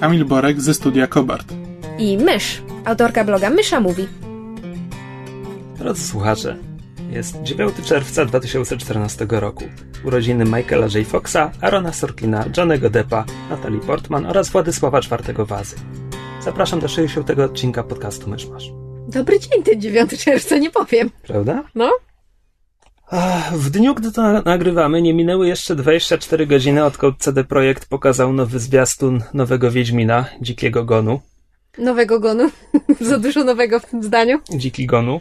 Kamil Borek ze studia Kobart. i Mysz, autorka bloga Mysza Mówi. Drodzy słuchacze, jest 9 czerwca 2014 roku. Urodziny Michaela J. Foxa, Arona Sorkina, Johnego Deppa, Natalie Portman oraz Władysława IV Wazy. Zapraszam do 60. odcinka podcastu Myszmasz. Dobry dzień ten 9 czerwca, nie powiem. Prawda? No, W dniu, gdy to na- nagrywamy, nie minęły jeszcze 24 godziny, odkąd CD Projekt pokazał nowy zwiastun nowego Wiedźmina, Dzikiego Gonu. nowego gonu. Za dużo nowego w tym zdaniu. Dziki Gonu.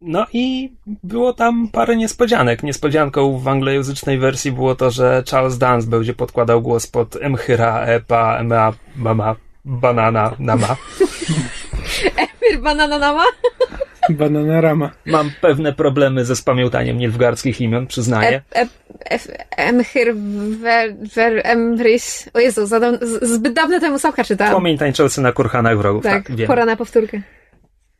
No i było tam parę niespodzianek. Niespodzianką w anglojęzycznej wersji było to, że Charles Dance będzie podkładał głos pod Emchyra, Epa, Ema, Mama, Banana, Nama. Emir Banana Nama. Bananarama. Mam pewne problemy ze spamiętaniem nilfgardzkich imion, przyznaję. E, e, e, Emhyr Ver, Ver Emrys. O Jezu, zbyt dawno temu Sapka czytałam. Płomień tańczący na kurhanach wrogów, tak, Tak, wiem. pora na powtórkę.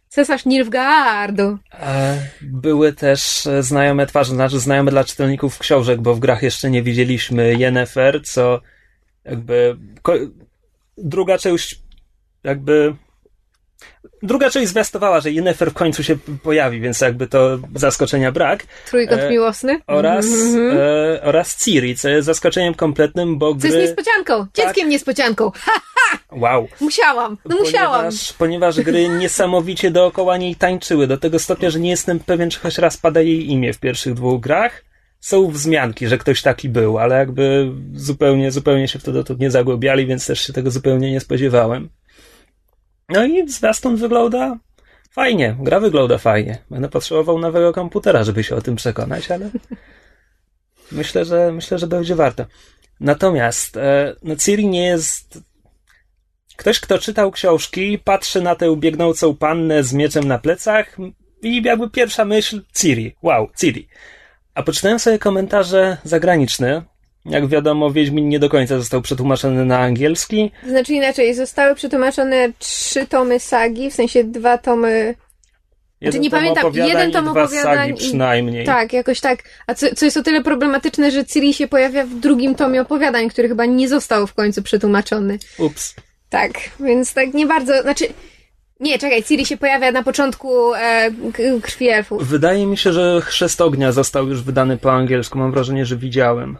Cesarz Nilfgaardu. E, Były też e, znajome twarze, znaczy znajome dla czytelników książek, bo w grach jeszcze nie widzieliśmy Yennefer, co jakby druga część jakby druga część zwiastowała, że Yennefer w końcu się pojawi, więc jakby to zaskoczenia brak. Trójkąt E, miłosny. Oraz, Mhm. e, oraz Ciri, co jest zaskoczeniem kompletnym, bo Co jest gry... niespodzianką. Dzieckiem niespodzianką. Ha, Wow. musiałam. No musiałam. Ponieważ, ponieważ gry niesamowicie dookoła niej tańczyły, do tego stopnia, że nie jestem pewien, czy choć raz pada jej imię w pierwszych dwóch grach. Są wzmianki, że ktoś taki był, ale jakby zupełnie, zupełnie się w to dotąd nie zagłębiali, więc też się tego zupełnie nie spodziewałem. No i zwiastun wygląda fajnie, gra wygląda fajnie. Będę potrzebował nowego komputera, żeby się o tym przekonać, ale myślę, że myślę, że będzie warto. Natomiast e, no Ciri nie jest Ktoś, kto czytał książki, patrzy na tę biegnącą pannę z mieczem na plecach i jakby pierwsza myśl Ciri. Wow, Ciri. A poczytałem sobie komentarze zagraniczne. Jak wiadomo, Wiedźmin nie do końca został przetłumaczony na angielski. To znaczy inaczej, zostały przetłumaczone trzy tomy sagi, w sensie dwa tomy. Jeden nie tom pamiętam, jeden tom opowiadań sagi i- przynajmniej. Tak, jakoś tak. A co, co jest o tyle problematyczne, że Ciri się pojawia w drugim tomie opowiadań, który chyba nie został w końcu przetłumaczony. Ups. Tak, więc tak nie bardzo. Znaczy. Nie, czekaj, Ciri się pojawia na początku e, krwi elfów. Wydaje mi się, że Chrzest Ognia został już wydany po angielsku. Mam wrażenie, że widziałem.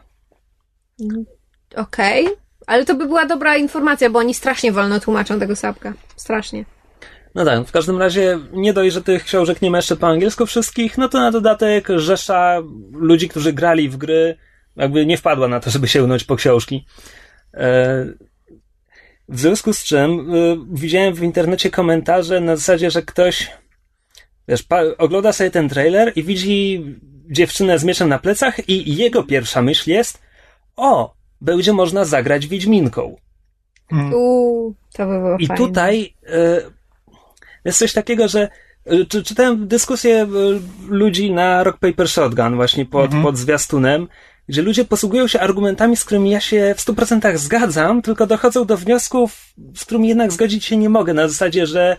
Okej. Ale to by była dobra informacja, bo oni strasznie wolno tłumaczą tego sapka. Strasznie. No tak, w każdym razie nie dość, że tych książek nie ma jeszcze po angielsku wszystkich, no to na dodatek rzesza ludzi, którzy grali w gry, jakby nie wpadła na to, żeby sięgnąć po książki. E, w związku z czym e, widziałem w internecie komentarze na zasadzie, że ktoś wiesz, ogląda sobie ten trailer i widzi dziewczynę z mieczem na plecach i jego pierwsza myśl jest o, będzie można zagrać Wiedźminką. Uuu, to by było I fajne. tutaj e, jest coś takiego, że e, czy, czytałem dyskusję e, ludzi na Rock Paper Shotgun właśnie pod, pod zwiastunem, gdzie ludzie posługują się argumentami, z którymi ja się w 100% zgadzam, tylko dochodzą do wniosków, z którymi jednak zgodzić się nie mogę, na zasadzie, że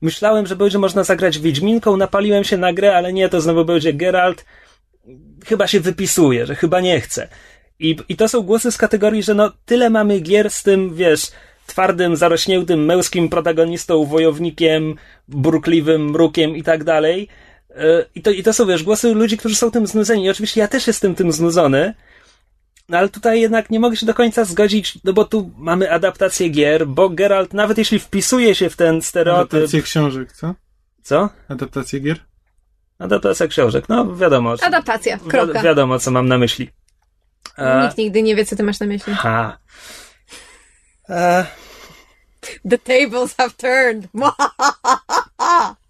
myślałem, że będzie można zagrać Wiedźminką, napaliłem się na grę, ale nie, to znowu będzie Geralt, chyba się wypisuje, że chyba nie chce. I, I to są głosy z kategorii, że no tyle mamy gier z tym, wiesz, twardym, zarośniętym, męskim protagonistą, wojownikiem, burkliwym mrukiem i tak dalej. Yy, I to, I to są, wiesz, głosy ludzi, którzy są tym znudzeni. I oczywiście ja też jestem tym znudzony, no ale tutaj jednak nie mogę się do końca zgodzić, no bo tu mamy adaptację gier, bo Geralt, nawet jeśli wpisuje się w ten stereotyp... Adaptacje książek, co? Co? Adaptacje gier? Adaptacja książek, no wiadomo. co- Adaptacja, kropka. Wi- wiadomo, co mam na myśli. E, Nikt nigdy nie wie, co ty masz na myśli. ha. E, The tables have turned.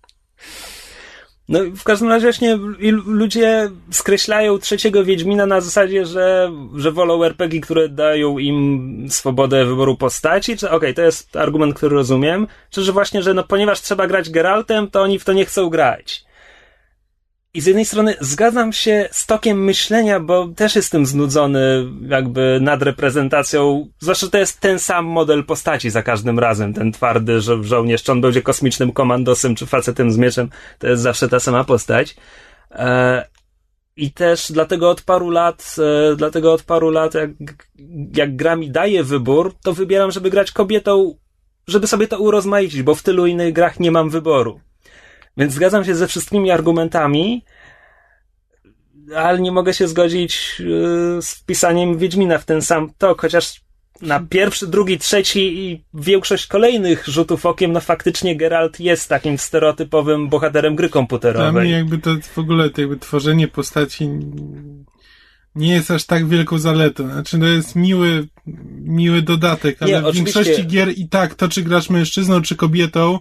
No w każdym razie właśnie ludzie skreślają trzeciego Wiedźmina na zasadzie, że, że wolą RPG, które dają im swobodę wyboru postaci, czy okej, okay, to jest argument, który rozumiem, czy że właśnie, że no ponieważ trzeba grać Geraltem, to oni w to nie chcą grać. I z jednej strony zgadzam się z tokiem myślenia, bo też jestem znudzony jakby nad reprezentacją, zwłaszcza to jest ten sam model postaci za każdym razem, ten twardy że żołnierz, czy on będzie kosmicznym komandosem, czy facetem z mieczem, to jest zawsze ta sama postać. E, I też dlatego od paru lat, e, dlatego od paru lat, jak, jak gra mi daje wybór, to wybieram, żeby grać kobietą, żeby sobie to urozmaicić, bo w tylu innych grach nie mam wyboru. Więc zgadzam się ze wszystkimi argumentami, ale nie mogę się zgodzić yy, z wpisaniem Wiedźmina w ten sam tok, chociaż na pierwszy, drugi, trzeci i większość kolejnych rzutów okiem, no faktycznie Geralt jest takim stereotypowym bohaterem gry komputerowej. Dla mnie jakby to w ogóle to jakby tworzenie postaci nie jest aż tak wielką zaletą. Znaczy to jest miły, miły dodatek, ale nie, w większości gier i tak to, czy grasz mężczyzną, czy kobietą,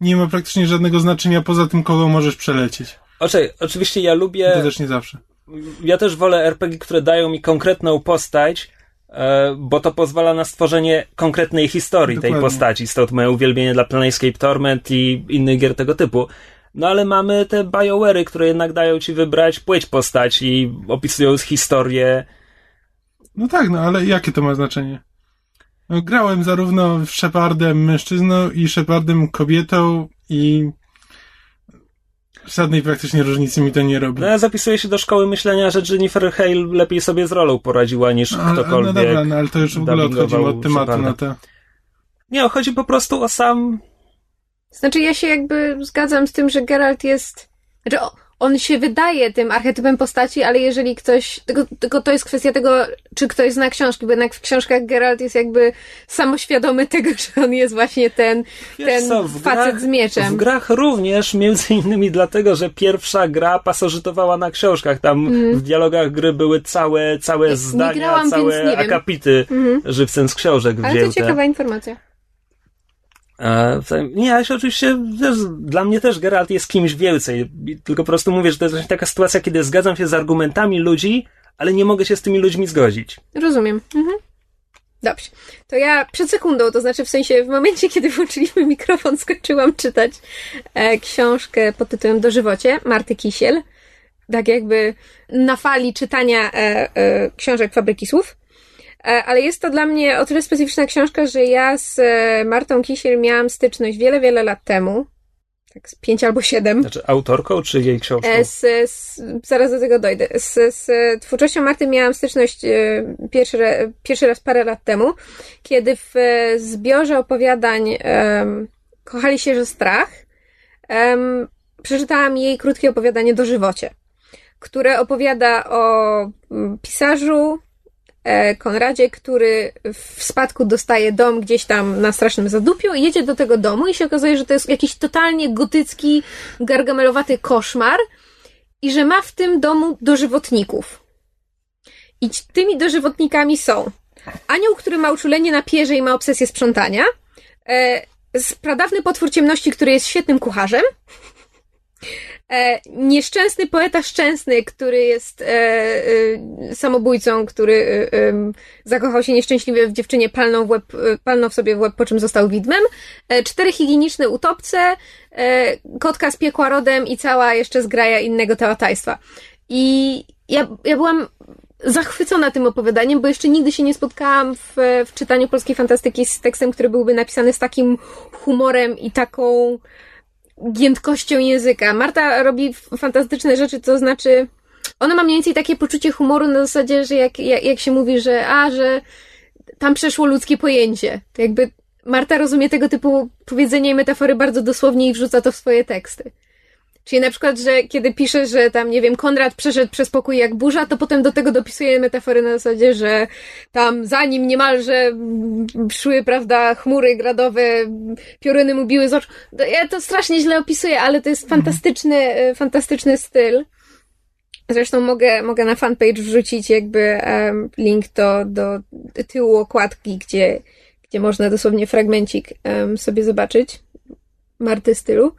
nie ma praktycznie żadnego znaczenia poza tym, kogo możesz przelecieć. Oczy, oczywiście ja lubię. To też nie zawsze. Ja też wolę RPG, które dają mi konkretną postać, e, bo to pozwala na stworzenie konkretnej historii Dokładnie. tej postaci. Stąd moje uwielbienie dla Planescape Torment i innych gier tego typu. No ale mamy te BioWare'y, które jednak dają ci wybrać płeć postaci i opisują historię. No tak, no ale jakie to ma znaczenie? No, grałem zarówno Shepardem mężczyzną i Shepardem kobietą i żadnej praktycznie różnicy mi to nie robi. No ja zapisuję się do szkoły myślenia, że Jennifer Hale lepiej sobie z rolą poradziła niż no, ktokolwiek. No dobra, no ale to już w ogóle odchodzimy od tematu na to. Nie, chodzi po prostu o sam... Znaczy ja się jakby zgadzam z tym, że Geralt jest... Znaczy, on się wydaje tym archetypem postaci, ale jeżeli ktoś, tylko, tylko to jest kwestia tego, czy ktoś zna książki, bo jednak w książkach Geralt jest jakby samoświadomy tego, że on jest właśnie ten, ten co, facet grach, z mieczem. W grach również, między innymi dlatego, że pierwsza gra pasożytowała na książkach. Tam mm. w dialogach gry były całe, całe zdania, grałam, całe akapity mm. żywcem z książek Ale wzięte. to ciekawa informacja. Nie, ja się oczywiście, wiesz, dla mnie też Geralt jest kimś więcej. Tylko po prostu mówię, że to jest właśnie taka sytuacja, kiedy zgadzam się z argumentami ludzi, ale nie mogę się z tymi ludźmi zgodzić. Rozumiem. Mhm. Dobrze. To ja przed sekundą, to znaczy w sensie w momencie, kiedy włączyliśmy mikrofon, skończyłam czytać e, książkę pod tytułem Dożywocie Marty Kisiel. Tak jakby na fali czytania e, e, książek Fabryki Słów. E, ale jest to dla mnie o tyle specyficzna książka, że ja z e, Martą Kisiel miałam styczność wiele, wiele lat temu. Tak, z pięć albo siedem. Znaczy autorką, czy jej książką? E, z, z, zaraz do tego dojdę. Z, z twórczością Marty miałam styczność pierwszy, pierwszy raz parę lat temu, kiedy w zbiorze opowiadań um, Kochali się, że strach um, przeczytałam jej krótkie opowiadanie Dożywocie, które opowiada o pisarzu, E, Konradzie, który w spadku dostaje dom gdzieś tam na strasznym zadupiu i jedzie do tego domu i się okazuje, że to jest jakiś totalnie gotycki, gargamelowaty koszmar i że ma w tym domu dożywotników. I tymi dożywotnikami są anioł, który ma uczulenie na pierze i ma obsesję sprzątania, e, pradawny potwór ciemności, który jest świetnym kucharzem, E, nieszczęsny poeta szczęsny, który jest e, e, samobójcą, który e, e, zakochał się nieszczęśliwie w dziewczynie, palnął, w łeb, e, palnął w sobie w łeb, po czym został widmem. cztery higieniczne utopce, kotka z piekła rodem i cała jeszcze zgraja innego teatajstwa. I ja, ja byłam zachwycona tym opowiadaniem, bo jeszcze nigdy się nie spotkałam w, w czytaniu polskiej fantastyki z tekstem, który byłby napisany z takim humorem i taką giętkością języka. Marta robi fantastyczne rzeczy, to znaczy, ona ma mniej więcej takie poczucie humoru na zasadzie, że jak, jak, jak się mówi, że a, że tam przeszło ludzkie pojęcie. To jakby Marta rozumie tego typu powiedzenia i metafory bardzo dosłownie i wrzuca to w swoje teksty. Czyli na przykład, że kiedy pisze, że tam, nie wiem, Konrad przeszedł przez pokój jak burza, to potem do tego dopisuje metafory na zasadzie, że tam za nim niemalże szły, prawda, chmury gradowe, pioruny mu biły z oczu. Ja to strasznie źle opisuję, ale to jest fantastyczny, e, fantastyczny styl. Zresztą mogę, mogę na fanpage wrzucić jakby um, link do, do tyłu okładki, gdzie, gdzie można dosłownie fragmencik um, sobie zobaczyć Marty stylu.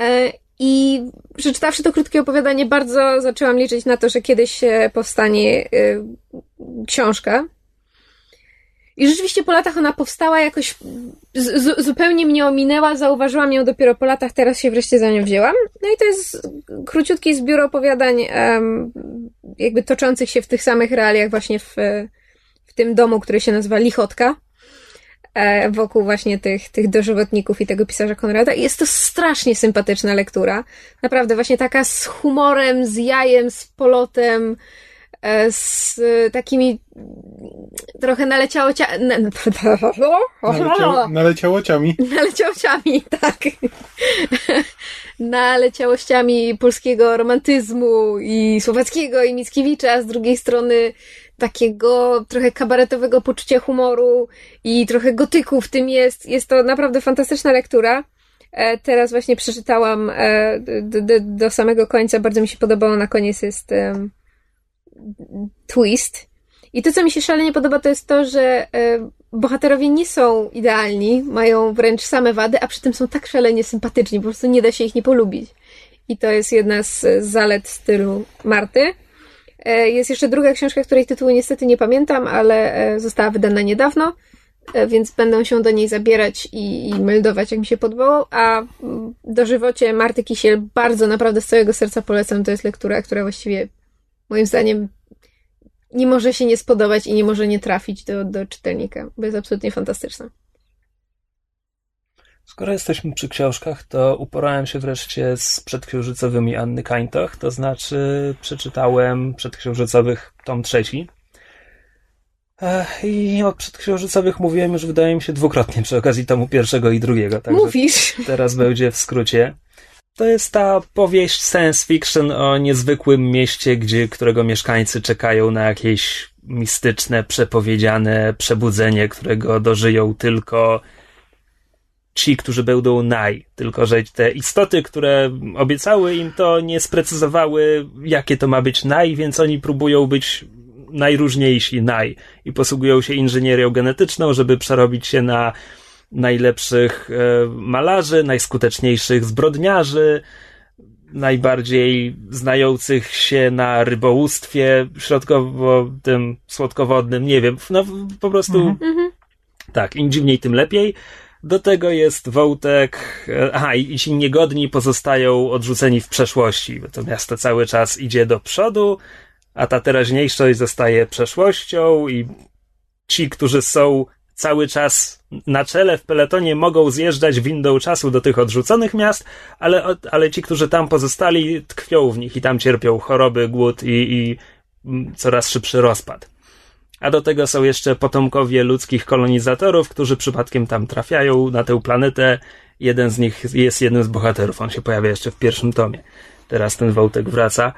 E, I przeczytawszy to krótkie opowiadanie, bardzo zaczęłam liczyć na to, że kiedyś powstanie y, książka. I rzeczywiście po latach ona powstała jakoś z, zupełnie mnie ominęła, zauważyłam ją dopiero po latach, teraz się wreszcie za nią wzięłam. No i to jest króciutki zbiór opowiadań, jakby toczących się w tych samych realiach, właśnie w, w tym domu, który się nazywa Lichotka. E, wokół właśnie tych, tych dożywotników i tego pisarza Konrada. I jest to strasznie sympatyczna lektura. Naprawdę właśnie taka z humorem, z jajem, z polotem, e, z takimi trochę naleciałocia... Naleciało, naleciałociami. Naleciałociami, tak. Naleciałościami polskiego romantyzmu i słowackiego i Mickiewicza, a z drugiej strony takiego trochę kabaretowego poczucia humoru i trochę gotyku w tym jest. Jest to naprawdę fantastyczna lektura. E, teraz właśnie przeczytałam e, do, do, do, samego końca. Bardzo mi się podobało. Na koniec jest um, twist. I to, co mi się szalenie podoba, to jest to, że e, bohaterowie nie są idealni, mają wręcz same wady, a przy tym są tak szalenie sympatyczni, po prostu nie da się ich nie polubić. I to jest jedna z zalet stylu Marty. E, jest jeszcze druga książka, której tytułu niestety nie pamiętam, ale e, została wydana niedawno, e, więc będę się do niej zabierać i, i meldować, jak mi się podobało. A mm, dożywocie Marty Kisiel bardzo naprawdę z całego serca polecam. To jest lektura, która właściwie moim zdaniem nie może się nie spodobać i nie może nie trafić do, do czytelnika, bo jest absolutnie fantastyczna. Skoro jesteśmy przy książkach, to uporałem się wreszcie z przedksiężycowymi Anny Kańtoch, to znaczy przeczytałem przedksiężycowych tom trzeci. I o przedksiężycowych mówiłem już, wydaje mi się, dwukrotnie przy okazji tomu pierwszego i drugiego. Także Mówisz? Teraz będzie w skrócie. To jest ta powieść science fiction o niezwykłym mieście, gdzie, którego mieszkańcy czekają na jakieś mistyczne, przepowiedziane przebudzenie, którego dożyją tylko ci, którzy będą naj, tylko że te istoty, które obiecały im to, nie sprecyzowały, jakie to ma być naj, więc oni próbują być najróżniejsi naj i posługują się inżynierią genetyczną, żeby przerobić się na najlepszych e, malarzy, najskuteczniejszych zbrodniarzy, najbardziej znających się na rybołówstwie środkowo tym słodkowodnym, nie wiem, no po prostu mhm. tak, im dziwniej, tym lepiej. Do tego jest wątek, e, aha, i ci niegodni pozostają odrzuceni w przeszłości, bo to miasto cały czas idzie do przodu, a ta teraźniejszość zostaje przeszłością i ci, którzy są cały czas na czele w peletonie mogą zjeżdżać windą czasu do tych odrzuconych miast, ale, ale ci, którzy tam pozostali, tkwią w nich i tam cierpią choroby, głód i, i mm, coraz szybszy rozpad. A do tego są jeszcze potomkowie ludzkich kolonizatorów, którzy przypadkiem tam trafiają na tę planetę. Jeden z nich jest jednym z bohaterów. On się pojawia jeszcze w pierwszym tomie. Teraz ten wątek wraca.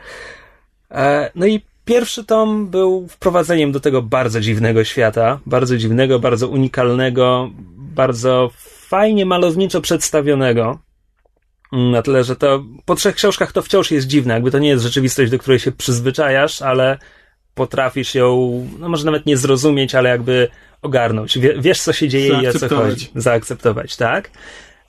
E, no i pierwszy tom był wprowadzeniem do tego bardzo dziwnego świata. Bardzo dziwnego, bardzo unikalnego, bardzo fajnie malowniczo przedstawionego. Na tyle, że to po trzech książkach to wciąż jest dziwne. Jakby to nie jest rzeczywistość, do której się przyzwyczajasz, ale potrafisz ją, no może nawet nie zrozumieć, ale jakby ogarnąć. wiesz, co się dzieje i o co chodzi. Zaakceptować, tak?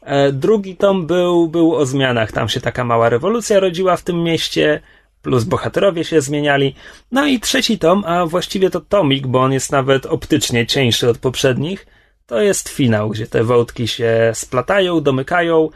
E, drugi tom był, był o zmianach. Tam się taka mała rewolucja rodziła w tym mieście, plus bohaterowie się zmieniali. No i trzeci tom, a właściwie to tomik, bo on jest nawet optycznie cieńszy od poprzednich, to jest finał, gdzie te wątki się splatają, domykają,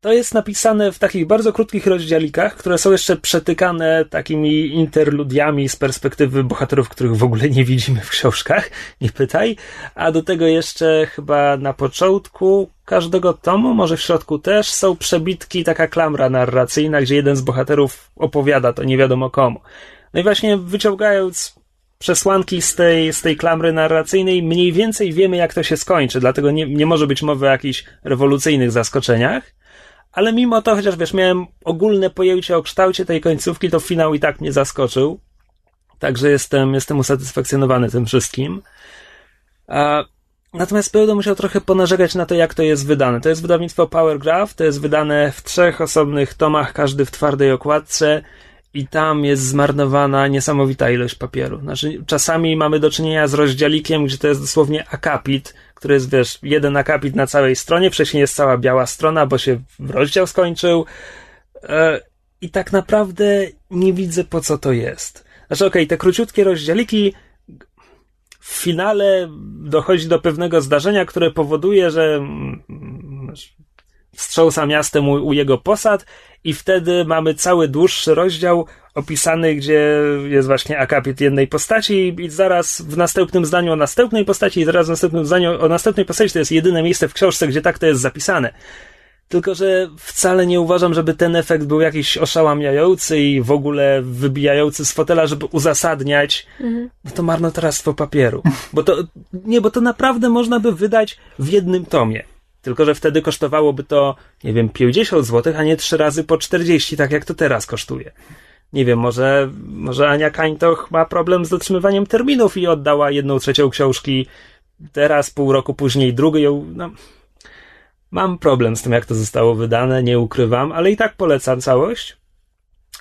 to jest napisane w takich bardzo krótkich rozdziałikach, które są jeszcze przetykane takimi interludiami z perspektywy bohaterów, których w ogóle nie widzimy w książkach, nie pytaj. A do tego jeszcze chyba na początku każdego tomu, może w środku też, są przebitki, taka klamra narracyjna, gdzie jeden z bohaterów opowiada to nie wiadomo komu. No i właśnie wyciągając przesłanki z tej, z tej klamry narracyjnej, mniej więcej wiemy, jak to się skończy, dlatego nie, nie może być mowy o jakichś rewolucyjnych zaskoczeniach ale mimo to, chociaż wiesz, miałem ogólne pojęcie o kształcie tej końcówki, to finał i tak mnie zaskoczył. Także jestem, jestem usatysfakcjonowany tym wszystkim. A, natomiast będę musiał trochę ponarzekać na to, jak to jest wydane. To jest wydawnictwo Powergraph, to jest wydane w trzech osobnych tomach, każdy w twardej okładce i tam jest zmarnowana niesamowita ilość papieru. Znaczy, czasami mamy do czynienia z rozdziałikiem, gdzie to jest dosłownie akapit, który jest, wiesz, jeden akapit na całej stronie, wcześniej jest cała biała strona, bo się rozdział skończył. E, I tak naprawdę nie widzę po co to jest. Znaczy, okej, okay, te króciutkie rozdziałiki w finale dochodzi do pewnego zdarzenia, które powoduje, że mm, wstrząsa miastem u, u jego posad i wtedy mamy cały dłuższy rozdział opisany, gdzie jest właśnie akapit jednej postaci i zaraz w następnym zdaniu o następnej postaci i zaraz w następnym zdaniu o następnej postaci to jest jedyne miejsce w książce, gdzie tak to jest zapisane. Tylko, że wcale nie uważam, żeby ten efekt był jakiś oszałamiający i w ogóle wybijający z fotela, żeby uzasadniać, mhm. no to marnotrawstwo papieru. Bo to, nie, bo to naprawdę można by wydać w jednym tomie. Tylko, że wtedy kosztowałoby to, nie wiem, 50 zł, a nie trzy razy po 40, tak jak to teraz kosztuje. Nie wiem, może, może Ania Kańtoch ma problem z dotrzymywaniem terminów i oddała jedną trzecią książki teraz, pół roku później, drugą. No, mam problem z tym, jak to zostało wydane, nie ukrywam, ale i tak polecam całość.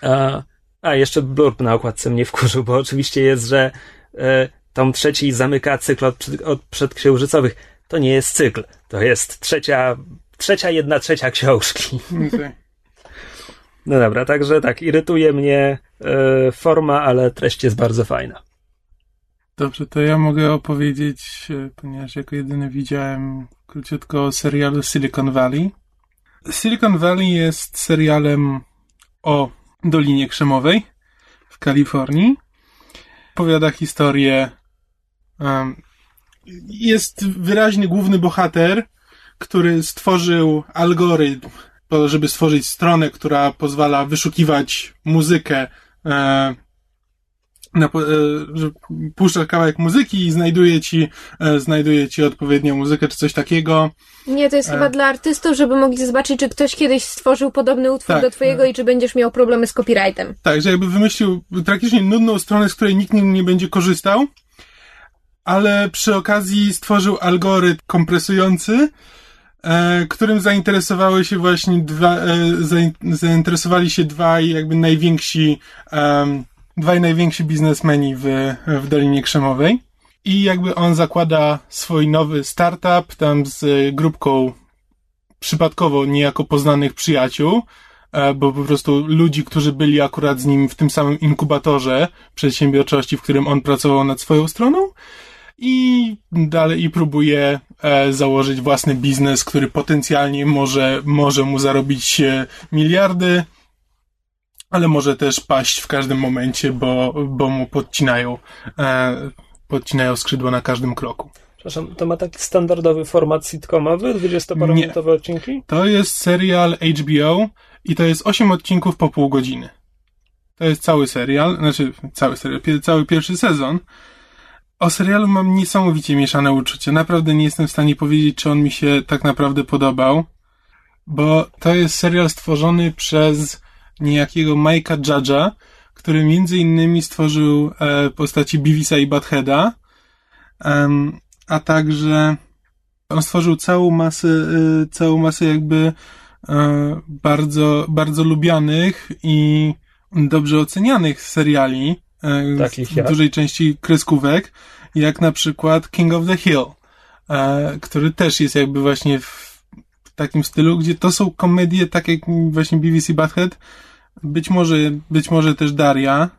A, a jeszcze blurb na okładce mnie wkurzył, bo oczywiście jest, że e, tom trzeci zamyka cykl od, od przedksiężycowych to nie jest cykl. To jest trzecia, trzecia jedna trzecia książki. Okay. No dobra, także tak, irytuje mnie e, forma, ale treść jest bardzo fajna. Dobrze, to ja mogę opowiedzieć, e, ponieważ jako jedyny widziałem króciutko o serialu Silicon Valley. Silicon Valley jest serialem o Dolinie Krzemowej w Kalifornii. Opowiada historię um, jest wyraźny główny bohater, który stworzył algorytm, żeby stworzyć stronę, która pozwala wyszukiwać muzykę. E, na, e, puszczasz kawałek muzyki i znajduje ci, e, znajduje ci odpowiednią muzykę, czy coś takiego. Nie, to jest e... chyba dla artystów, żeby mogli zobaczyć, czy ktoś kiedyś stworzył podobny utwór tak, do twojego i czy będziesz miał problemy z copyrightem. Tak, że jakby wymyślił tragicznie nudną stronę, z której nikt nie będzie korzystał, ale przy okazji stworzył algorytm kompresujący, którym zainteresowały się właśnie dwa, e, zainteresowali się dwaj jakby najwięksi, dwaj najwięksi biznesmeni w, w Dolinie Krzemowej. I jakby on zakłada swój nowy startup tam z grupką przypadkowo niejako poznanych przyjaciół, e, bo po prostu ludzi, którzy byli akurat z nim w tym samym inkubatorze przedsiębiorczości, w którym on pracował nad swoją stroną i dalej i próbuje e, założyć własny biznes, który potencjalnie może, może mu zarobić miliardy, ale może też paść w każdym momencie, bo, bo mu podcinają, e, podcinają skrzydła na każdym kroku. Przepraszam, to ma taki standardowy format sitcomowy, 20-parominutowe odcinki? To jest serial HBO i to jest 8 odcinków po pół godziny. To jest cały serial, znaczy cały serial, cały pierwszy sezon. O serialu mam niesamowicie mieszane uczucie. Naprawdę nie jestem w stanie powiedzieć, czy on mi się tak naprawdę podobał, bo to jest serial stworzony przez niejakiego Mike'a Judge'a, który między innymi stworzył e, postaci Beavisa i Buttheada, um, a także on stworzył całą masę, e, całą masę jakby e, bardzo, bardzo lubianych i dobrze ocenianych seriali, Takich w dużej części kreskówek, jak na przykład King of the Hill, e, który też jest jakby właśnie w takim stylu, gdzie to są komedie, tak jak właśnie BBC Butthead, być może, być może też Daria.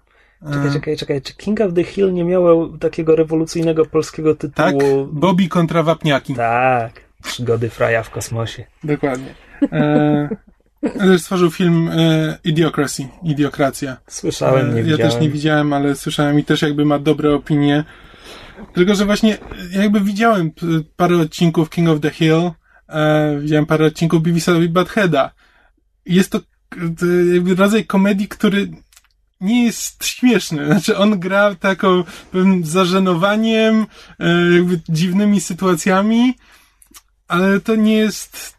E, czekaj, czekaj, czekaj. Czy King of the Hill nie miało takiego rewolucyjnego polskiego tytułu? Tak, Bobby kontra Wapniaki. Tak, przygody Fraja w kosmosie. Dokładnie. E, też stworzył film e, Idiocracy, Idiokracja. Słyszałem, nie e, widziałem. Ja też nie widziałem, ale słyszałem i też jakby ma dobre opinie. Tylko, że właśnie jakby widziałem parę odcinków King of the Hill, e, widziałem parę odcinków Beavis'a i Badheada. Jest to jakby rodzaj komedii, który nie jest śmieszny. Znaczy on gra taką pewnym zażenowaniem, e, jakby dziwnymi sytuacjami, ale to nie jest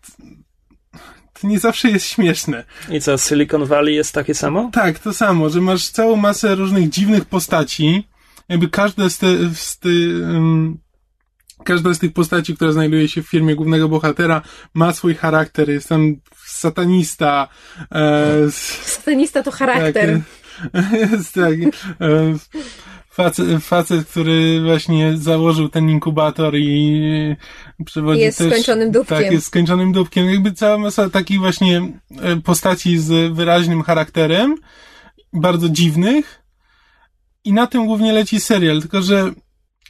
to nie zawsze jest śmieszne. I co, Silicon Valley jest takie samo? Tak, to samo, że masz całą masę różnych dziwnych postaci. Jakby każda z, te, z te, um, każda z tych postaci, która znajduje się w firmie głównego bohatera, ma swój charakter. Jest tam satanista. E, satanista to charakter. jest tak. E, facet, facet, który właśnie założył ten inkubator i przewodzi jest też... skończonym dupkiem. Tak, jest skończonym dupkiem. Jakby cała masa takich właśnie e, postaci z wyraźnym charakterem, bardzo dziwnych i na tym głównie leci serial, tylko że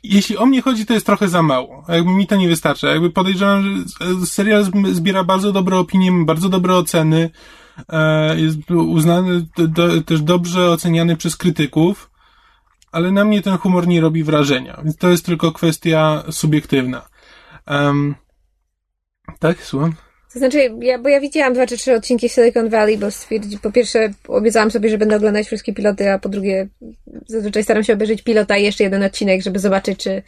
jeśli o mnie chodzi, to jest trochę za mało. Jakby mi to nie wystarcza. Jakby podejrzewam, że serial zbiera bardzo dobre opinie, bardzo dobre oceny, e, jest uznany, do, też dobrze oceniany przez krytyków, ale na mnie ten humor nie robi wrażenia. Więc to jest tylko kwestia subiektywna. Um, tak, słucham? To znaczy, ja, bo ja widziałam dwa czy trzy odcinki Silicon Valley, bo stwierdzi, po pierwsze obiecałam sobie, że będę oglądać wszystkie piloty, a po drugie zazwyczaj staram się obejrzeć pilota i jeszcze jeden odcinek, żeby zobaczyć, czy,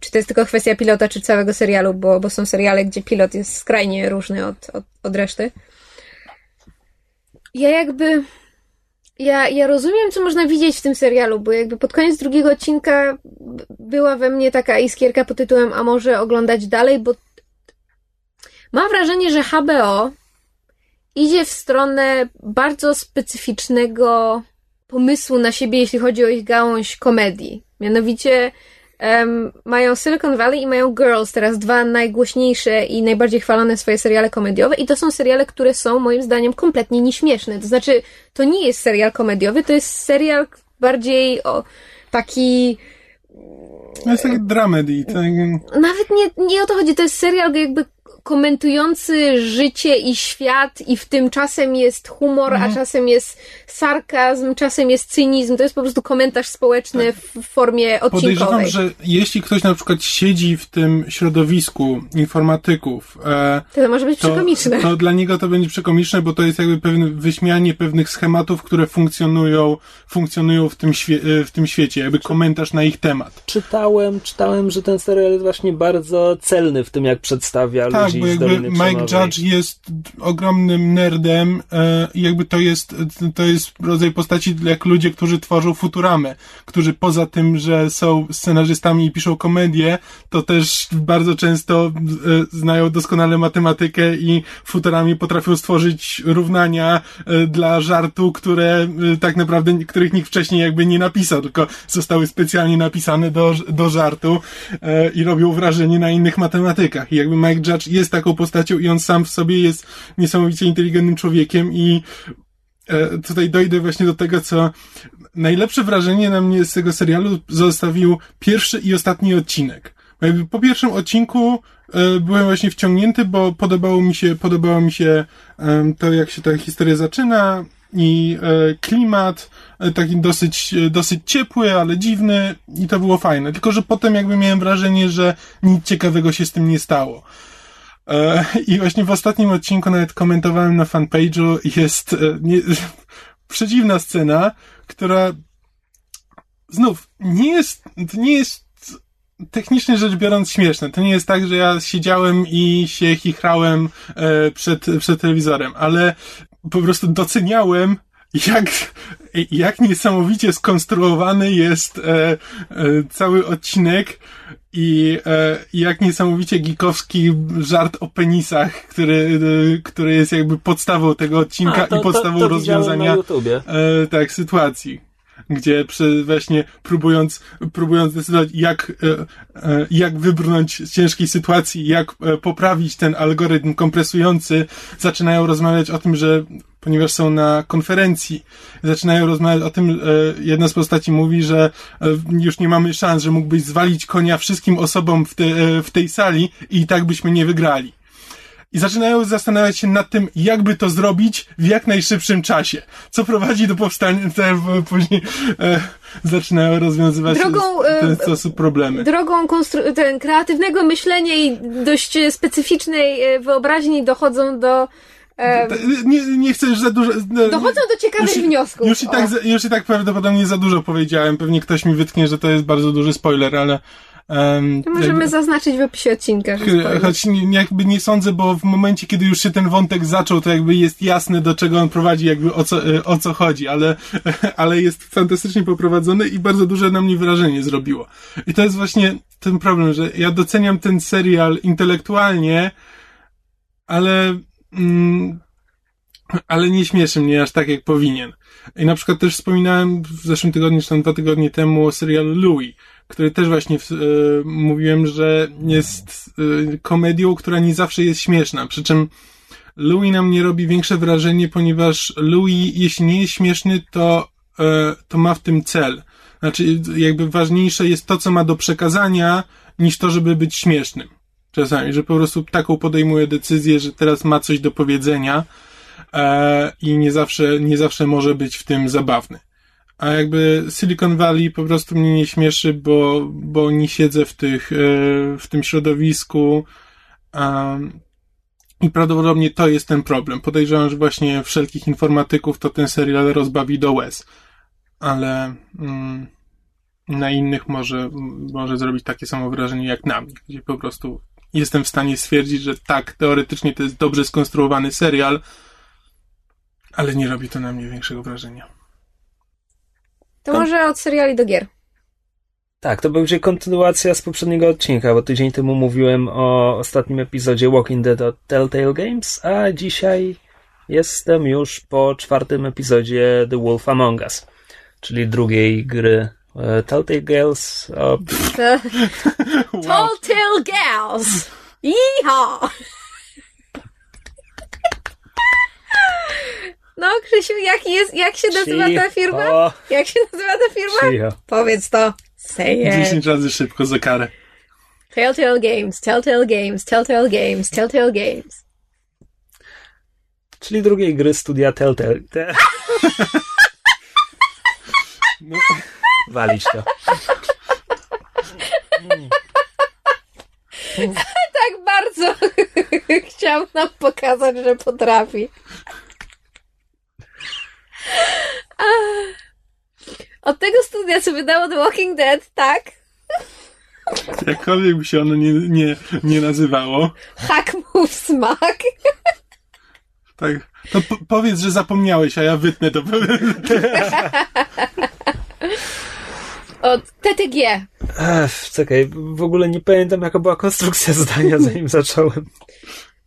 czy to jest tylko kwestia pilota, czy całego serialu, bo, bo są seriale, gdzie pilot jest skrajnie różny od, od, od reszty. Ja jakby... Ja, ja rozumiem, co można widzieć w tym serialu, bo jakby pod koniec drugiego odcinka była we mnie taka iskierka pod tytułem a może oglądać dalej, bo Mam wrażenie, że HBO idzie w stronę bardzo specyficznego pomysłu na siebie, jeśli chodzi o ich gałąź komedii. Mianowicie um, mają Silicon Valley i mają Girls, teraz dwa najgłośniejsze i najbardziej chwalone swoje seriale komediowe i to są seriale, które są moim zdaniem kompletnie nieśmieszne. To znaczy, to nie jest serial komediowy, to jest serial bardziej o, taki... To jest taki dramedy. Tak... Nawet nie, nie o to chodzi, to jest serial jakby komentujący życie i świat i w tym czasem jest humor, mhm. a czasem jest sarkazm, czasem jest cynizm. To jest po prostu komentarz społeczny tak. w formie odcinkowej. Podejrzewam, że jeśli ktoś na przykład siedzi w tym środowisku informatyków, e, to, to może być to, przekomiczne. To dla niego to będzie przekomiczne, bo to jest jakby pewne wyśmianie pewnych schematów, które funkcjonują, funkcjonują w tym, świe- w tym świecie, jakby komentarz na ich temat. Czytałem, czytałem, że ten serial jest właśnie bardzo celny w tym, jak przedstawia tak, ludzi bo jakby Mike Judge jest ogromnym nerdem e, i jakby to jest, to jest rodzaj postaci jak ludzie, którzy tworzą Futuramę, którzy poza tym, że są scenarzystami i piszą komedię, to też bardzo często e, znają doskonale matematykę i Futurami potrafią stworzyć równania e, dla żartu, które tak naprawdę, których nikt wcześniej jakby nie napisał, tylko zostały specjalnie napisane do, do żartu i robią wrażenie na innych matematykach. I jakby Mike Judge jest taką postacią i on sam w sobie jest niesamowicie inteligentnym człowiekiem i e, tutaj dojdę właśnie do tego, co najlepsze wrażenie na mnie z tego serialu zostawił pierwszy i ostatni odcinek. Po pierwszym odcinku e, byłem właśnie wciągnięty, bo podobało mi się, podobało mi się to, jak się ta historia zaczyna i e, klimat taki dosyć, dosyć ciepły, ale dziwny i to było fajne. Tylko, że potem jakby miałem wrażenie, że nic ciekawego się z tym nie stało. E, I właśnie w ostatnim odcinku nawet komentowałem na fanpage'u jest e, nie, przedziwna scena, która znów nie jest, nie jest technicznie rzecz biorąc śmieszne. To nie jest tak, że ja siedziałem i się chichrałem e, przed, przed telewizorem, ale po prostu doceniałem jak, jak niesamowicie skonstruowany jest cały odcinek i e, jak niesamowicie gikowski żart o penisach, który, e, który jest jakby podstawą tego odcinka A, to, i podstawą to, to rozwiązania e, tak, sytuacji gdzie przy, właśnie próbując, próbując decydować, jak, e, e, jak wybrnąć z ciężkiej sytuacji, jak e, poprawić ten algorytm kompresujący, zaczynają rozmawiać o tym, że ponieważ są na konferencji, zaczynają rozmawiać o tym, jedna z postaci mówi, że już nie mamy szans, że mógłbyś zwalić konia wszystkim osobom w, te, w tej sali i tak byśmy nie wygrali i zaczynają zastanawiać się nad tym, jakby to zrobić w jak najszybszym czasie. Co prowadzi do powstania, te, później e, zaczynają rozwiązywać drogą, w ten e, sposób problemy. Drogą konstru- ten, kreatywnego myślenia i dość specyficznej e, wyobraźni dochodzą do nie, nie chcę już za dużo. Dochodzą do ciekawych już, wniosków. Już i, tak, już i tak prawdopodobnie za dużo powiedziałem. Pewnie ktoś mi wytknie, że to jest bardzo duży spoiler, ale Um, to możemy jakby, zaznaczyć w opisie odcinka. Choć nie, jakby nie sądzę, bo w momencie, kiedy już się ten wątek zaczął, to jakby jest jasne, do czego on prowadzi, jakby o co, e, o co chodzi, ale, ale jest fantastycznie poprowadzony i bardzo duże na mnie wrażenie zrobiło. I to jest właśnie ten problem, że ja doceniam ten serial intelektualnie, ale mm, ale nie śmieszy mnie aż tak, jak powinien. I na przykład też wspominałem w zeszłym tygodniu, czy tam dwa tygodnie temu o serialu Louis, który też właśnie y, mówiłem, że jest y, komedią, która nie zawsze jest śmieszna. Przy czym Louis na mnie robi większe wrażenie, ponieważ Louis, jeśli nie jest śmieszny, to, y, to ma w tym cel. Znaczy, jakby ważniejsze jest to, co ma do przekazania, niż to, żeby być śmiesznym. Czasami, że po prostu taką podejmuje decyzję, że teraz ma coś do powiedzenia e, i nie zawsze, nie zawsze może być w tym zabawny. A jakby Silicon Valley po prostu mnie nie śmieszy, bo, bo nie siedzę w tych, e, w tym środowisku. I prawdopodobnie to jest ten problem. Podejrzewam, że właśnie wszelkich informatyków to ten serial rozbawi do łez. Ale mm, na innych może, może zrobić takie samo wrażenie jak na mnie, gdzie po prostu jestem w stanie stwierdzić, że tak, teoretycznie to jest dobrze skonstruowany serial, ale nie robi to na mnie większego wrażenia. To może od seriali do gier. Tak, to będzie kontynuacja z poprzedniego odcinka, bo tydzień temu mówiłem o ostatnim epizodzie Walking Dead od Telltale Games, a dzisiaj jestem już po czwartym epizodzie The Wolf Among Us, czyli drugiej gry e, Telltale Girls. O... Telltale Gals! Iha! No, Krzysiu, jak, jest, jak się nazywa ta firma? Jak się nazywa ta firma? Powiedz to. Say it. 10 razy szybko za karę. Telltale Games, Telltale Games, Telltale Games, Telltale Games. Czyli drugiej gry studia Telltale. Te... no. Walić to. tak bardzo chciał nam pokazać, że potrafi. Od tego studia, co wydało The Walking Dead, tak? Jakkolwiek by się ono nie, nie, nie nazywało. Hack move smack. Tak. To powiedz, że zapomniałeś, a ja wytnę to. Od TTG. Ech, czekaj, w ogóle nie pamiętam, jaka była konstrukcja zdania, zanim zacząłem.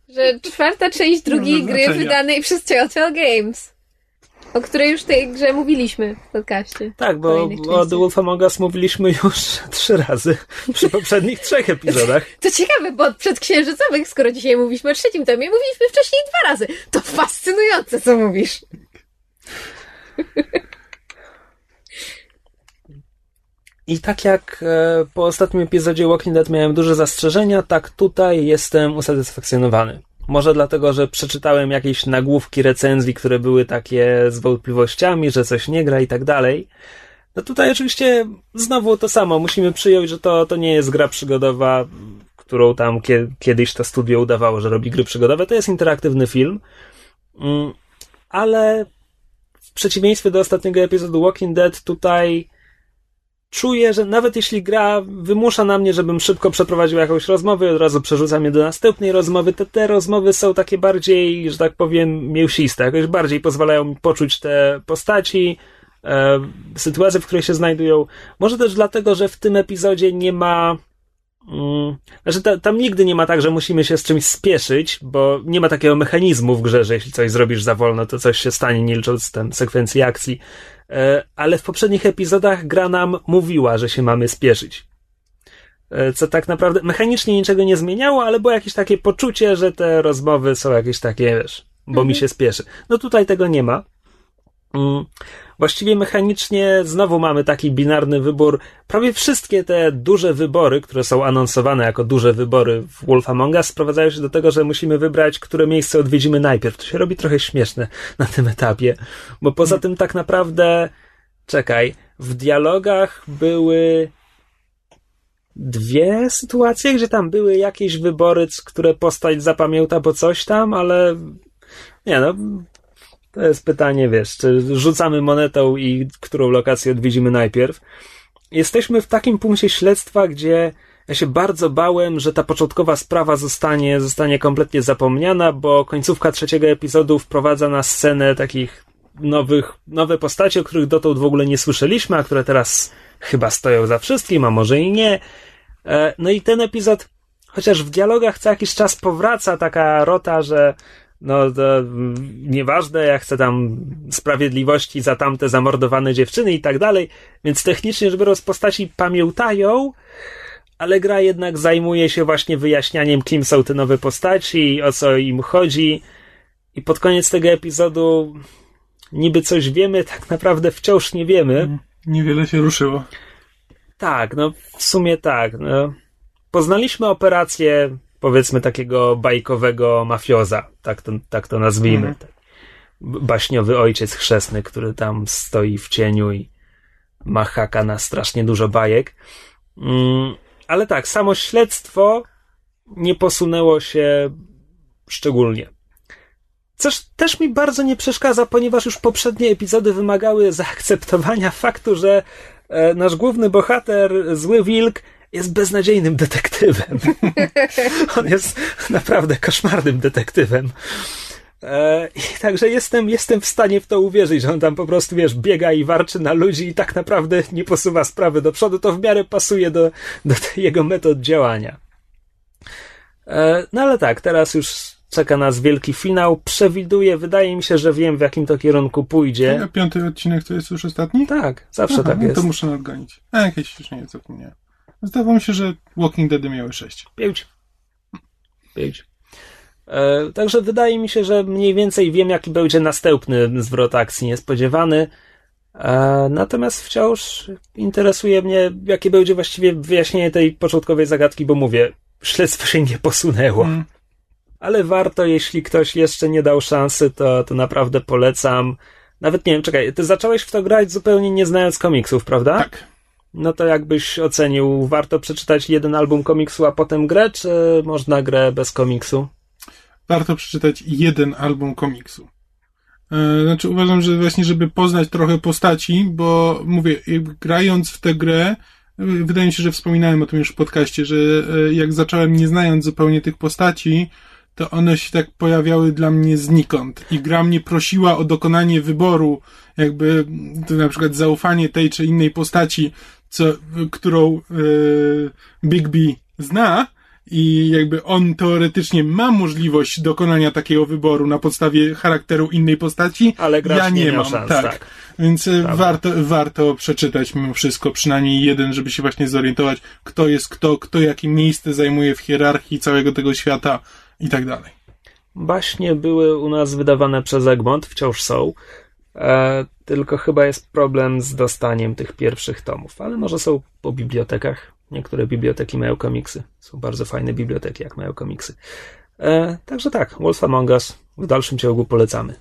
Że czwarta część drugiej gry wydanej przez Telltale Games. O której już tej grze mówiliśmy w podcaście. Tak, bo o The Wolf Among Us mówiliśmy już trzy razy przy poprzednich trzech epizodach. To ciekawe, bo przed Księżycowych, skoro dzisiaj mówiliśmy o trzecim tomie, mówiliśmy wcześniej dwa razy. To fascynujące, co mówisz. I tak jak e, po ostatnim epizodzie Walking Dead miałem duże zastrzeżenia, tak tutaj jestem usatysfakcjonowany. Może dlatego, że przeczytałem jakieś nagłówki recenzji, które były takie z wątpliwościami, że coś nie gra i tak dalej. No tutaj oczywiście znowu to samo. Musimy przyjąć, że to, to nie jest gra przygodowa, którą tam kiedyś to studio udawało, że robi gry przygodowe. To jest interaktywny film. Mm, ale w przeciwieństwie do ostatniego epizodu Walking Dead, tutaj czuję, że nawet jeśli gra wymusza na mnie, żebym szybko przeprowadził jakąś rozmowę i od razu przerzucam je do następnej rozmowy, to te rozmowy są takie bardziej, że tak powiem, mięsiste, jakoś bardziej pozwalają mi poczuć te postaci, e, sytuacje, w której się znajdują. Może też dlatego, że w tym epizodzie nie ma znaczy, ta, tam nigdy nie ma tak, że musimy się z czymś spieszyć, bo nie ma takiego mechanizmu w grze, że jeśli coś zrobisz za wolno, to coś się stanie, nie licząc tam sekwencji akcji. E, ale w poprzednich epizodach gra nam mówiła, że się mamy spieszyć. E, co tak naprawdę mechanicznie niczego nie zmieniało, ale było jakieś takie poczucie, że te rozmowy są jakieś takie, wiesz, bo mhm. mi się spieszy. No tutaj tego nie ma. Właściwie mechanicznie znowu mamy taki binarny wybór. Prawie wszystkie te duże wybory, które są anonsowane jako duże wybory w Wolf Among Us, sprowadzają się do tego, że musimy wybrać, które miejsce odwiedzimy najpierw. To się robi trochę śmieszne na tym etapie, bo poza tym tak naprawdę, czekaj, w dialogach były dwie sytuacje, gdzie tam były jakieś wybory, które postać zapamięta, bo coś tam, ale nie no, to jest pytanie, wiesz, czy rzucamy monetą i którą lokację odwiedzimy najpierw. Jesteśmy w takim punkcie śledztwa, gdzie ja się bardzo bałem, że ta początkowa sprawa zostanie, zostanie kompletnie zapomniana, bo końcówka trzeciego epizodu wprowadza na scenę takich nowych, nowe postacie, o których dotąd w ogóle nie słyszeliśmy, a które teraz chyba stoją za wszystkim, a może i nie. E, no i ten epizod, chociaż w dialogach co jakiś czas powraca taka rota, że no to nieważne, ja chcę tam sprawiedliwości za tamte zamordowane dziewczyny i tak dalej, więc technicznie rzecz biorąc postaci pamiętają, ale gra jednak zajmuje się właśnie wyjaśnianiem, kim są te nowe postaci, o co im chodzi i pod koniec tego epizodu niby coś wiemy, tak naprawdę wciąż nie wiemy. Mhm. Niewiele się ruszyło. Tak, no w sumie tak. No. Poznaliśmy operację powiedzmy takiego bajkowego mafioza, tak to, tak to nazwijmy. Mhm. Baśniowy ojciec chrzestny, który tam stoi w cieniu i ma haka na strasznie dużo bajek. Mm, ale tak, samo śledztwo nie posunęło się szczególnie. Coś też mi bardzo nie przeszkadza, ponieważ już poprzednie epizody wymagały zaakceptowania faktu, że e, nasz główny bohater, zły wilk, jest beznadziejnym detektywem. On jest naprawdę koszmarnym detektywem. E, I także jestem, jestem w stanie w to uwierzyć, że on tam po prostu, wiesz, biega i warczy na ludzi i tak naprawdę nie posuwa sprawy do przodu. To w miarę pasuje do, do jego metod działania. E, no ale tak, teraz już czeka nas wielki finał. Przewiduję, wydaje mi się, że wiem w jakim to kierunku pójdzie. A piąty odcinek to jest już ostatni? Tak, zawsze Aha, tak no jest. to muszę nadgonić. A jakieś już nie zapomniałem. Zdawało mi się, że Walking Dead miały 6. Pięć. Pięć. E, także wydaje mi się, że mniej więcej wiem, jaki będzie następny zwrot akcji niespodziewany. E, natomiast wciąż interesuje mnie, jakie będzie właściwie wyjaśnienie tej początkowej zagadki, bo mówię, śledztwo się nie posunęło. Mm. Ale warto, jeśli ktoś jeszcze nie dał szansy, to, to naprawdę polecam. Nawet nie wiem, czekaj, ty zacząłeś w to grać zupełnie nie znając komiksów, prawda? Tak. No to jakbyś ocenił, warto przeczytać jeden album komiksu, a potem grę, czy można grę bez komiksu? Warto przeczytać jeden album komiksu. E, znaczy uważam, że właśnie, żeby poznać trochę postaci, bo mówię, grając w tę grę, e, wydaje mi się, że wspominałem o tym już w podcaście, że e, jak zacząłem nie znając zupełnie tych postaci, to one się tak pojawiały dla mnie znikąd. I gra mnie prosiła o dokonanie wyboru, jakby na przykład zaufanie tej czy innej postaci, co, którą yy, Bigby zna, i jakby on teoretycznie ma możliwość dokonania takiego wyboru na podstawie charakteru innej postaci, ale ja nie, nie mam. Szans, tak. tak. Więc e, warto, warto przeczytać mimo wszystko przynajmniej jeden, żeby się właśnie zorientować, kto jest kto, kto jakie miejsce zajmuje w hierarchii całego tego świata i tak dalej. Baśnie były u nas wydawane przez Egmont, wciąż są. E, tylko chyba jest problem z dostaniem tych pierwszych tomów, ale może są po bibliotekach. Niektóre biblioteki mają komiksy. Są bardzo fajne biblioteki, jak mają komiksy. E, także tak, Wolf Among Us w dalszym ciągu polecamy.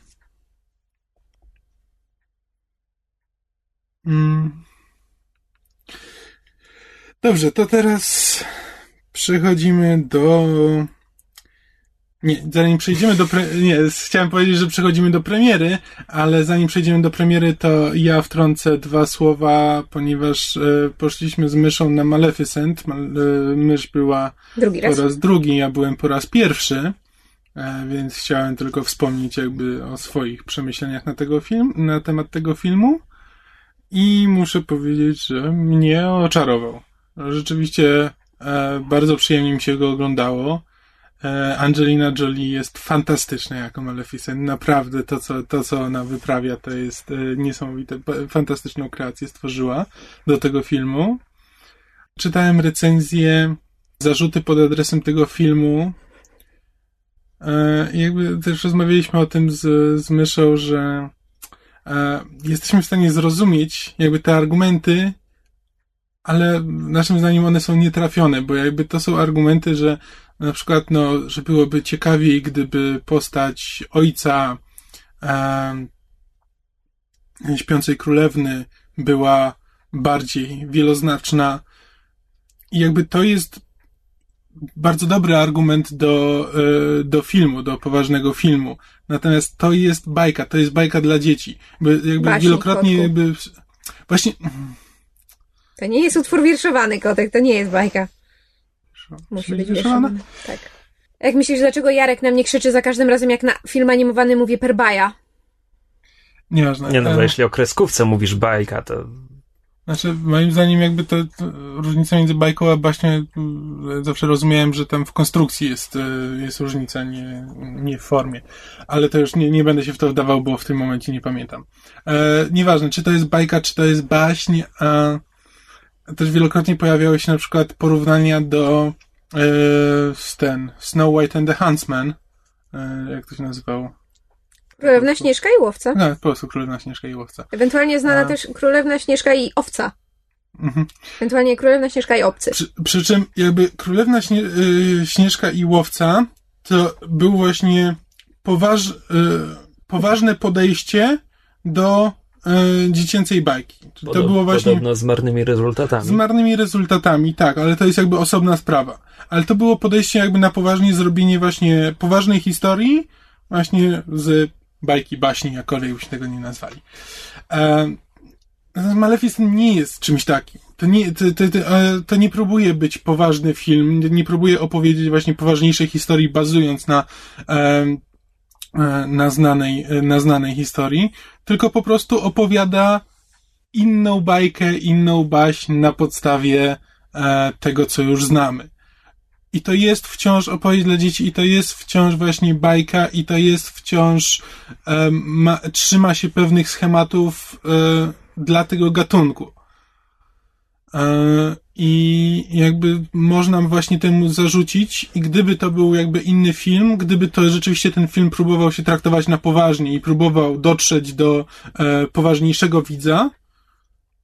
Mm. Dobrze, to teraz przechodzimy do nie, zanim przejdziemy do pre... nie, chciałem powiedzieć, że przechodzimy do premiery, ale zanim przejdziemy do premiery, to ja wtrącę dwa słowa, ponieważ e, poszliśmy z myszą na Maleficent. E, mysz była drugi po raz drugi, ja byłem po raz pierwszy, e, więc chciałem tylko wspomnieć jakby o swoich przemyśleniach na tego film, na temat tego filmu. I muszę powiedzieć, że mnie oczarował. Rzeczywiście e, bardzo przyjemnie mi się go oglądało. E, Angelina Jolie jest fantastyczna jako Maleficent. Naprawdę to co, to, co ona wyprawia, to jest e, niesamowite. Fantastyczną kreację stworzyła do tego filmu. Czytałem recenzję, zarzuty pod adresem tego filmu. E, jakby też rozmawialiśmy o tym z, z Myszą, że jesteśmy w stanie zrozumieć jakby te argumenty, ale naszym zdaniem one są nietrafione, bo jakby to są argumenty, że na przykład, no, że byłoby ciekawiej, gdyby postać ojca e, śpiącej królewny była bardziej wieloznaczna. I jakby to jest bardzo dobry argument do, e, do filmu, do poważnego filmu. Natomiast to jest bajka, to jest bajka dla dzieci. Jakby, jakby wielokrotnie jakby, właśnie... To nie jest utwór wierszowany, kotek, to nie jest bajka. Musi być wieszana? Tak. Jak myślisz, dlaczego Jarek na mnie krzyczy za każdym razem, jak na film animowany mówię per baja? Nieważne. Nie no, bo jeśli o kreskówce mówisz bajka, to Znaczy, moim zdaniem jakby to, to różnica między bajką a baśnią, e, zawsze rozumiałem, że tam w konstrukcji jest, e, jest różnica, nie, nie w formie. Ale to już nie, nie będę się w to wdawał, bo w tym momencie nie pamiętam. E, nieważne, czy to jest bajka, czy to jest baśń, a też wielokrotnie pojawiały się na przykład porównania do e, ten Snow White and the Huntsman, e, jak to się nazywało? Królewna Śnieżka i Łowca. No, po prostu Królewna Śnieżka i Łowca. Ewentualnie znana A... też Królewna Śnieżka i Owca. Mhm. Ewentualnie Królewna Śnieżka i Obcy. Przy, przy czym jakby Królewna Śnie, y, Śnieżka i Łowca to był właśnie poważ, y, poważne podejście do dziecięcej bajki. Podob, to było właśnie... Podobno z marnymi rezultatami. Z marnymi rezultatami, tak, ale to jest jakby osobna sprawa. Ale to było podejście jakby na poważnie zrobienie właśnie poważnej historii właśnie z bajki, baśni, jakkolwiek byśmy tego nie nazwali. E, Maleficent nie jest czymś takim. To nie, to, to, to, e, to, nie próbuje być poważny film, nie próbuje opowiedzieć właśnie poważniejszej historii, bazując na, e, e, na, znanej, na znanej historii, tylko po prostu opowiada inną bajkę, inną baśń na podstawie tego, co już znamy. I to jest wciąż opowieść dla dzieci, i to jest wciąż właśnie bajka, i to jest wciąż ma, trzyma się pewnych schematów e, dla tego gatunku. I jakby można właśnie temu zarzucić, i gdyby to był jakby inny film, gdyby to rzeczywiście ten film próbował się traktować na poważnie i próbował dotrzeć do e, poważniejszego widza,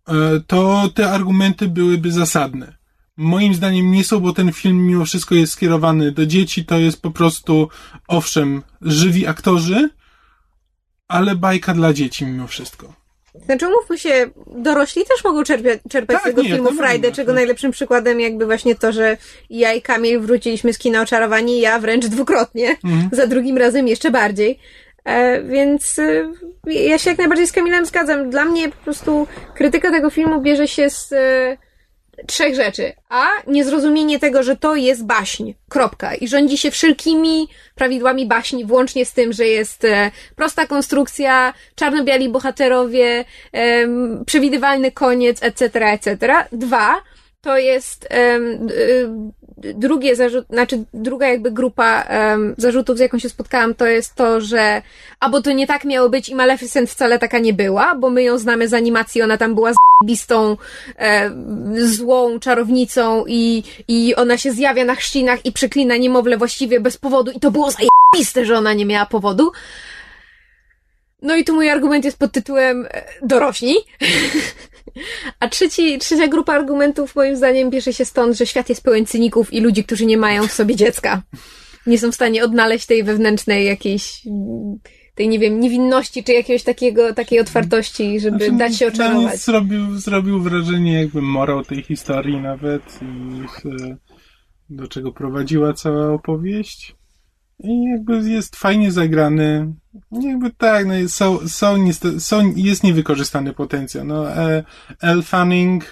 e, to te argumenty byłyby zasadne. Moim zdaniem nie są, bo ten film mimo wszystko jest skierowany do dzieci, to jest po prostu, owszem, żywi aktorzy, ale bajka dla dzieci mimo wszystko. Znaczy, umówmy się, dorośli też mogą czerpać, czerpać tak, z tego nie, filmu Friday, czego tak. najlepszym przykładem jakby właśnie to, że ja i Kamil wróciliśmy z kina oczarowani, ja wręcz dwukrotnie, mhm. za drugim razem jeszcze bardziej. E, więc e, ja się jak najbardziej z Kamilem zgadzam. Dla mnie po prostu krytyka tego filmu bierze się z e, trzech rzeczy. A, niezrozumienie tego, że to jest baśń. Kropka. I rządzi się wszelkimi prawidłami baśni, włącznie z tym, że jest e, prosta konstrukcja, czarno-biali bohaterowie, przewidywalny koniec, etc., etc. Dwa, to jest drugie zarzut, znaczy druga jakby grupa um, zarzutów, z jaką się spotkałam, to jest to, że albo to nie tak miało być i Maleficent wcale taka nie była, bo my ją znamy z animacji, ona tam była zbistą, e, złą czarownicą i, i ona się zjawia na chrzcinach i przeklina niemowlę właściwie bez powodu i to było zajebiste, że ona nie miała powodu. No i tu mój argument jest pod tytułem e, dorośli. A trzeci, trzecia grupa argumentów moim zdaniem bierze się stąd, że świat jest pełen cyników i ludzi, którzy nie mają w sobie dziecka. Nie są w stanie odnaleźć tej wewnętrznej jakiejś tej, nie wiem, niewinności, czy jakiegoś takiego, takiej otwartości, żeby znaczy, dać się oczarować. Zrobił, zrobił wrażenie jakby morał tej historii nawet i do czego prowadziła cała opowieść. I jakby jest fajnie zagrany. Jakby tak, no jest, są, są, niestety, są, jest niewykorzystany potencjał. No, e, Elle Fanning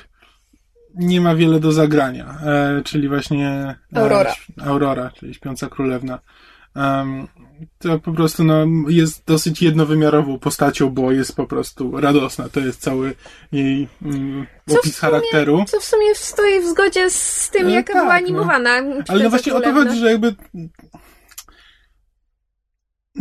nie ma wiele do zagrania, e, czyli właśnie e, Aurora. Aurora, czyli śpiąca królewna. Um, to po prostu no, jest dosyć jednowymiarową postacią, bo jest po prostu radosna. To jest cały jej um, opis sumie, charakteru. Co w sumie stoi w zgodzie z tym, e, jaka tak, była no. animowana. No. Ale no właśnie o to chodzi, że jakby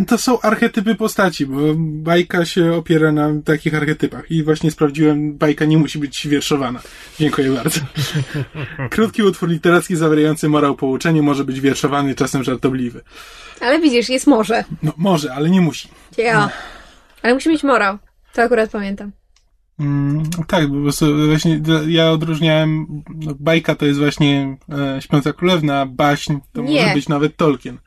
to są archetypy postaci, bo bajka się opiera na takich archetypach. I właśnie sprawdziłem, bajka nie musi być wierszowana. Dziękuję bardzo. Krótki utwór literacki zawierający morał pouczenie może być wierszowany, czasem żartobliwy. Ale widzisz, jest może. No, może, ale nie musi. Ja. No. Ale musi mieć morał. To akurat pamiętam. Mm, tak, po prostu właśnie ja odróżniałem, no, bajka to jest właśnie e, Śpiąca Królewna, baśń to nie. może być nawet Tolkien.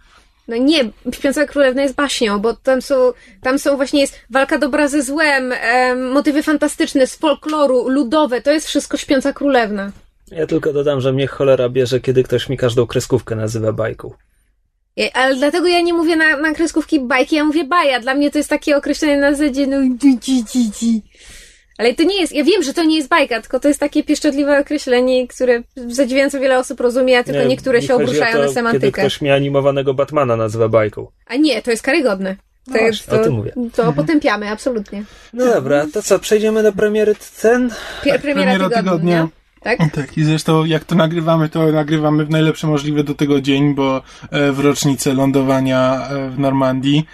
No nie, Śpiąca Królewna jest baśnią, bo tam są, tam są właśnie jest walka dobra ze złem, e, motywy fantastyczne z folkloru, ludowe, to jest wszystko Śpiąca Królewna. Ja tylko dodam, że mnie cholera bierze, kiedy ktoś mi każdą kreskówkę nazywa bajką. Ale dlatego ja nie mówię na, na kreskówki bajki, ja mówię baja. Dla mnie to jest takie określenie na zasadzie no dzi, dzi, dzi. Ale to nie jest, ja wiem, że to nie jest bajka, tylko to jest takie pieszczotliwe określenie, które zadziwiająco wiele osób rozumie, a tylko nie, niektóre się obruszają to, na semantykę. Kiedy ktoś mi animowanego Batmana nazywa bajką. A nie, to jest karygodne. No to, właśnie, to, o tym mówię. To potępiamy, absolutnie. No dobra, to co, przejdziemy do premiery ten? premiera, premiera tygodnia. tygodnia. Tak? tak, i zresztą jak to nagrywamy, to nagrywamy w najlepszy możliwy do tego dzień, bo e, w rocznicę lądowania e, w Normandii,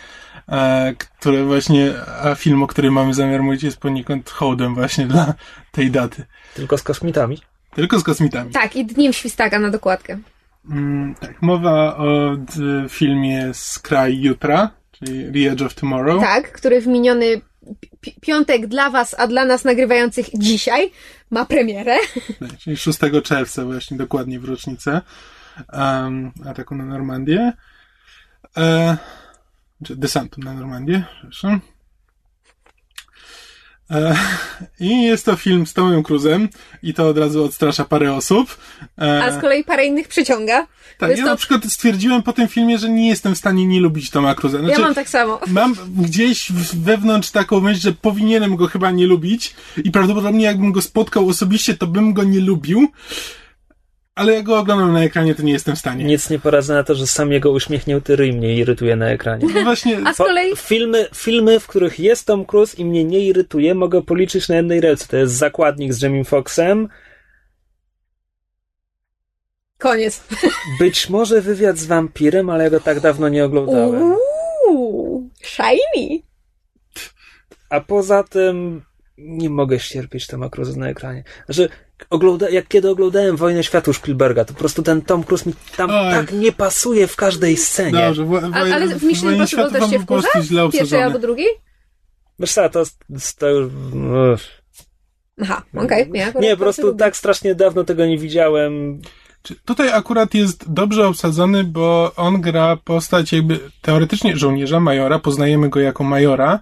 które właśnie, a film, o którym mamy zamiar mówić, jest poniekąd hołdem właśnie dla tej daty. Tylko z kosmitami? Tylko z kosmitami. Tak, i dniem świstaka na dokładkę. Mm, tak, mowa o filmie Skraj Jutra, czyli The Edge of Tomorrow. Tak, który w miniony piątek dla was, a dla nas nagrywających dzisiaj ma premierę. Tak, czyli 6 czerwca właśnie, dokładnie w rocznicę um, ataku na Normandię. E, czy desantu na Normandię, przepraszam. E, I jest to film z Tomem Cruzem i to od razu odstrasza parę osób. E, A z kolei parę innych przyciąga. Tak, ja to... na przykład stwierdziłem po tym filmie, że nie jestem w stanie nie lubić Toma Cruza. Znaczy, ja mam tak samo. Mam gdzieś wewnątrz taką myśl, że powinienem go chyba nie lubić i prawdopodobnie jakbym go spotkał osobiście, to bym go nie lubił ale jak go oglądam na ekranie, to nie jestem w stanie. Nic nie poradzę na to, że sam jego uśmiechnięty ryj mnie irytuje na ekranie. No właśnie. A z kolei... filmy, filmy, w których jest Tom Cruise i mnie nie irytuje, mogę policzyć na jednej ręce. To jest Zakładnik z Jamie Foxxem. Koniec. Być może wywiad z wampirem, ale ja go tak dawno nie oglądałem. Uuu, shiny. A poza tym nie mogę ścierpieć Toma Cruise na ekranie. Znaczy, ogląda, jak kiedy oglądałem Wojnę Światów Spielberga, to po prostu ten Tom Cruise mi tam Oj. tak nie pasuje w każdej scenie. Dobrze, wo, wo, ale w Mission Impossible też się wkurza? Pierwszej albo drugiej? Wiesz co, to, to już... Aha, okej. Okay. Nie, nie po prostu tak strasznie dawno tego nie widziałem. Tutaj akurat jest dobrze obsadzony, bo on gra postać jakby teoretycznie żołnierza, majora, poznajemy go jako majora,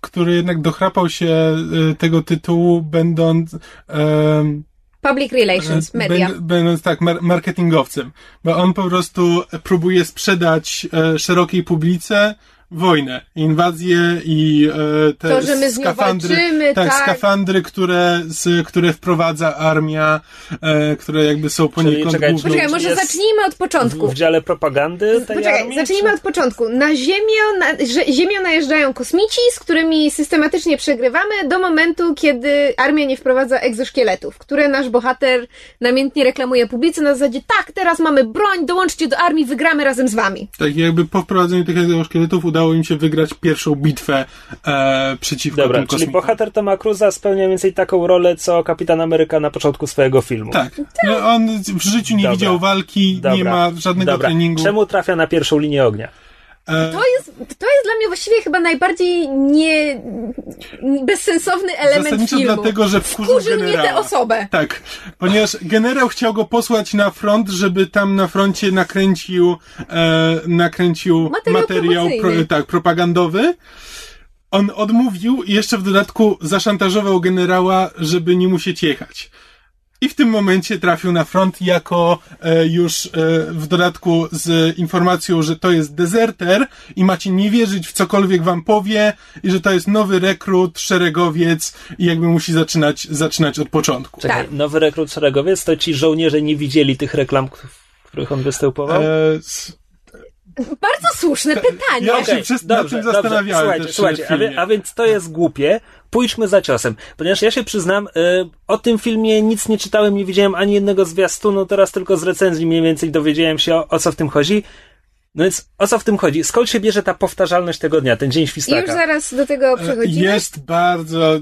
który jednak dochrapał się y, tego tytułu, będąc. Um, Public Relations, media. Będąc tak, marketingowcem. Bo on po prostu próbuje sprzedać e, szerokiej publice wojnę, inwazję i e, te to, że my skafandry, walczymy, tak, tak, skafandry, które, z, które wprowadza armia, e, które jakby są poniekąd czekaj, główną... Poczekaj, może zacznijmy od początku. W, w dziale propagandy tej Poczekaj, armii, zacznijmy czy... od początku. Na ziemię, na, że, ziemią najeżdżają kosmici, z którymi systematycznie przegrywamy do momentu, kiedy armia nie wprowadza egzoszkieletów, które nasz bohater namiętnie reklamuje publicy na zasadzie tak, teraz mamy broń, dołączcie do armii, wygramy razem z wami. Tak, jakby po wprowadzeniu tych egzoszkieletów udało udało im się wygrać pierwszą bitwę e, przeciwko Dobra, tym czyli bohater Toma Cruza spełnia mniej więcej taką rolę, co Kapitan Ameryka na początku swojego filmu. Tak. No, on w życiu nie Dobra. widział walki, Dobra. nie ma żadnego Dobra. treningu. Czemu trafia na pierwszą linię ognia? E, to jest, to jest dla mnie właściwie chyba najbardziej nie, bezsensowny element Zasadniczo filmu. dlatego, że wkurzył, wkurzył mnie tę osobę. Tak, ponieważ generał chciał go posłać na front, żeby tam na froncie nakręcił, e, nakręcił materiał, materiał pro, tak, propagandowy. On odmówił i jeszcze w dodatku zaszantażował generała, żeby nie musieć jechać. I w tym momencie trafił na front jako e, już e, w dodatku z informacją, że to jest dezerter i macie nie wierzyć w cokolwiek wam powie i że to jest nowy rekrut, szeregowiec i jakby musi zaczynać, zaczynać od początku. Czekaj, tak. nowy rekrut, szeregowiec? To ci żołnierze nie widzieli tych reklam, w których on występował? E, bardzo słuszne pytanie. Ja okay, się przez, dobrze, tym zastanawiałem. Słuchajcie, słuchajcie a, wie, a, więc to jest głupie. Pójdźmy za ciosem. Ponieważ ja się przyznam, y, o tym filmie nic nie czytałem, nie widziałem ani jednego zwiastunu, teraz tylko z recenzji mniej więcej dowiedziałem się o, o co w tym chodzi. No więc o co w tym chodzi? Skąd się bierze ta powtarzalność tego dnia, ten dzień świstaka? Już zaraz do tego przechodzimy. Jest bardzo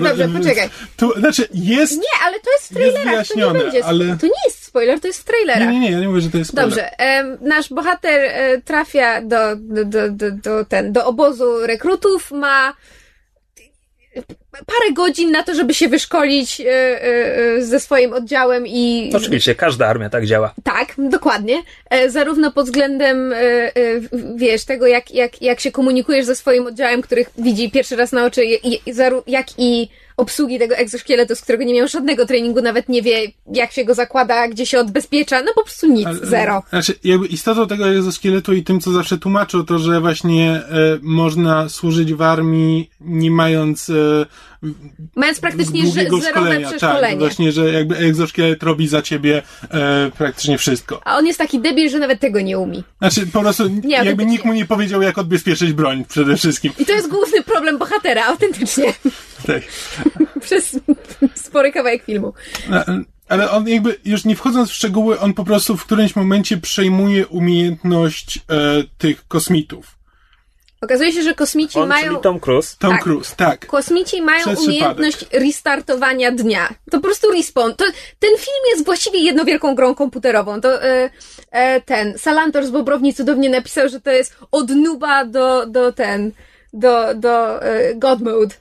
Dobrze, poczekaj. Tu, znaczy jest. Nie, ale to jest w trailerach, to nie będzie. Ale... To nie jest spoiler, to jest w trailerach. Nie, nie, nie, ja nie mówię, że to jest spoiler. Dobrze, e, nasz bohater e, trafia do, do, do, do, ten, do obozu rekrutów, ma parę godzin na to, żeby się wyszkolić e, e, ze swoim oddziałem i... Oczywiście, każda armia tak działa. Tak, dokładnie. E, zarówno pod względem, wiesz, tego, jak, jak, jak się komunikujesz ze swoim oddziałem, których widzi pierwszy raz na oczy, jak i obsługi tego egzoszkieletu, z którego nie miał żadnego treningu, nawet nie wie, jak się go zakłada, gdzie się odbezpiecza, no po prostu nic, Ale, zero. Znaczy, jakby istotą tego egzoszkieletu i tym, co zawsze tłumaczył, to, że właśnie e, można służyć w armii, nie mając e, Mając praktycznie zerowe szkolenia. Tak, przeszkolenie. Tak, właśnie, że jakby egzoszkielet robi za ciebie e, praktycznie wszystko. A on jest taki debil, że nawet tego nie umie. Znaczy, po prostu nie, jakby nikt mu nie powiedział, jak odbezpieczyć broń przede wszystkim. I to jest główny problem bohatera, autentycznie. Tak. Przez spory kawałek filmu. Ale on jakby, już nie wchodząc w szczegóły, on po prostu w którymś momencie przejmuje umiejętność e, tych kosmitów. Okazuje się, że kosmici On, mają. Czyli Tom Cruise. Tom tak. Cruise, tak. Kosmici mają Przez umiejętność przypadek. restartowania dnia. To po prostu respawn. To, ten film jest właściwie jedną wielką grą komputerową. To e, e, ten Salantor z Bobrowni cudownie napisał, że to jest od nuba do, do ten, do, do e, God Mode.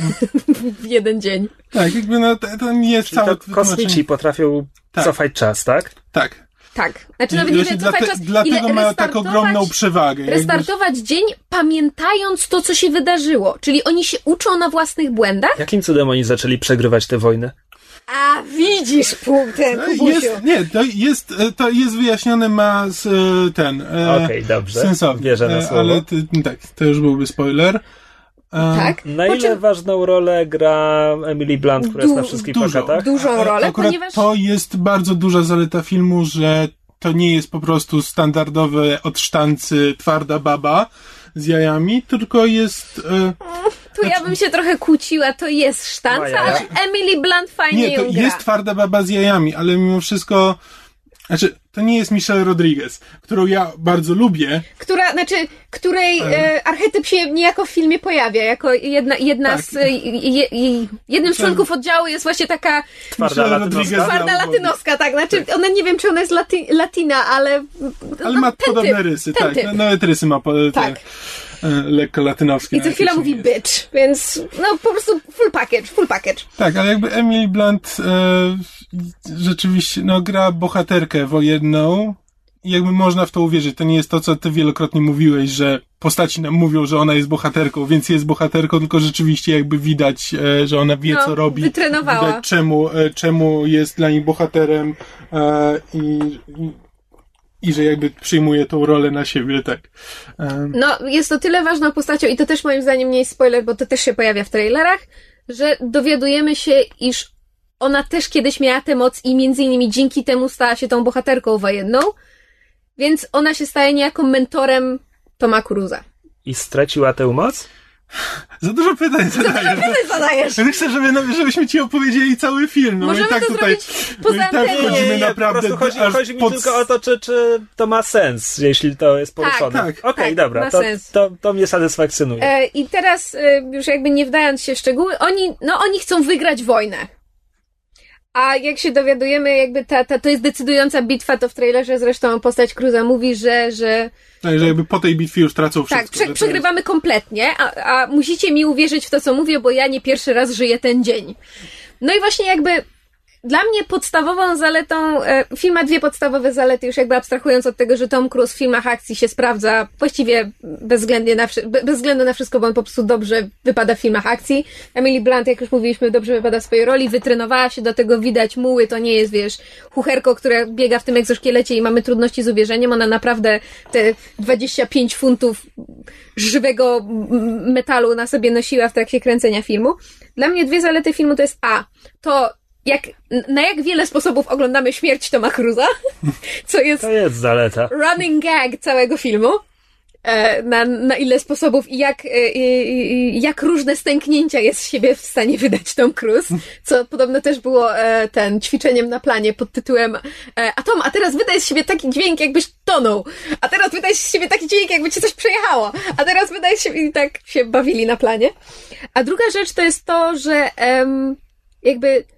w jeden dzień. Tak, jakby no, to, to nie jest całe. Kosmici potrafią tak. cofać czas, tak? Tak. Tak. Znaczy nawet nie wiem, cofać czas. Dlatego mają tak ogromną przewagę. Restartować jakby... dzień, pamiętając to, co się wydarzyło. Czyli oni się uczą na własnych błędach. Jakim cudem oni zaczęli przegrywać tę wojnę? A widzisz, ten jest, Nie, to jest, to jest wyjaśnione ma z e, ten. E, Okej, okay, dobrze. Sensownie. Wierzę na e, słowo. Ale ty, tak, to już byłby spoiler. Tak? Na ile czym... ważną rolę gra Emily Blunt, która du- jest na wszystkich dużo, plakatach? Dużą rolę, Akurat ponieważ... To jest bardzo duża zaleta filmu, że to nie jest po prostu standardowe od sztancy twarda baba z jajami, tylko jest... E, tu znaczy... ja bym się trochę kłóciła, to jest sztanca, ale Emily Blunt fajnie Nie, to ją gra. jest twarda baba z jajami, ale mimo wszystko znaczy, to nie jest Michelle Rodriguez, którą ja bardzo lubię. Która, znaczy, której e, archetyp się niejako w filmie pojawia, jako jedna, jedna tak. z, je, je, jednym z członków oddziału jest właśnie taka twarda latynoska. Twarda latynoska, tak, znaczy, tak. ona nie wiem, czy ona jest lati, latina, ale ale no, ma podobne typ, rysy, tak, typ. nawet rysy ma po, tak. Te, E, lekko latynowskie. I co chwila mówi jest. bitch, więc no po prostu full package, full package. Tak, ale jakby Emily Blunt e, rzeczywiście no, gra bohaterkę wojenną i jakby można w to uwierzyć. To nie jest to, co ty wielokrotnie mówiłeś, że postaci nam mówią, że ona jest bohaterką, więc jest bohaterką, tylko rzeczywiście jakby widać, e, że ona wie, no, co robi. Wytrenowała. Widać, czemu, e, czemu jest dla nich bohaterem e, i, i i że jakby przyjmuje tą rolę na siebie, tak. No, jest to tyle ważną postacią i to też moim zdaniem nie jest spoiler, bo to też się pojawia w trailerach, że dowiadujemy się, iż ona też kiedyś miała tę moc i między innymi dzięki temu stała się tą bohaterką wojenną, więc ona się staje niejako mentorem Toma Cruza. I straciła tę moc? Za dużo pytań zadajesz. Za pytań zadajesz. Myślę, żeby, no, żebyśmy ci opowiedzieli cały film. No Możemy i tak to tutaj, poza no i tak wchodzimy nie, naprawdę. Po chodzi, chodzi mi pod... tylko o to, czy, czy to ma sens, jeśli to jest poruszone. Tak, tak. Okej, okay, tak, dobra, to, to, to, mnie satysfakcjonuje. E, I teraz, e, już jakby nie wdając się w szczegóły, oni, no oni chcą wygrać wojnę. A jak się dowiadujemy, jakby ta, ta, to jest decydująca bitwa, to w trailerze zresztą postać Cruza mówi, że, że tak, że jakby po tej bitwie już tracą tak, wszystko. Tak, prze, przegrywamy kompletnie, a, a musicie mi uwierzyć w to, co mówię, bo ja nie pierwszy raz żyję ten dzień. No i właśnie jakby dla mnie podstawową zaletą, e, film ma dwie podstawowe zalety, już jakby abstrahując od tego, że Tom Cruise w filmach akcji się sprawdza właściwie bezwzględnie na, bez względu na wszystko, bo on po prostu dobrze wypada w filmach akcji. Emily Blunt, jak już mówiliśmy, dobrze wypada w swojej roli, wytrenowała się do tego, widać muły, to nie jest, wiesz, chucherko, które biega w tym egzoszkielecie i mamy trudności z uwierzeniem, ona naprawdę te 25 funtów żywego metalu na sobie nosiła w trakcie kręcenia filmu. Dla mnie dwie zalety filmu to jest A, to jak, na jak wiele sposobów oglądamy śmierć Toma Cruza, co jest, to jest zaleta. running gag całego filmu. E, na, na ile sposobów i jak, e, jak różne stęknięcia jest z siebie w stanie wydać Tom Cruise, co podobno też było e, ten ćwiczeniem na planie pod tytułem A Tom, a teraz wydaj z siebie taki dźwięk, jakbyś tonął, a teraz wydaj z siebie taki dźwięk, jakby ci coś przejechało, a teraz wydaj z siebie i tak się bawili na planie. A druga rzecz to jest to, że jakby Mm.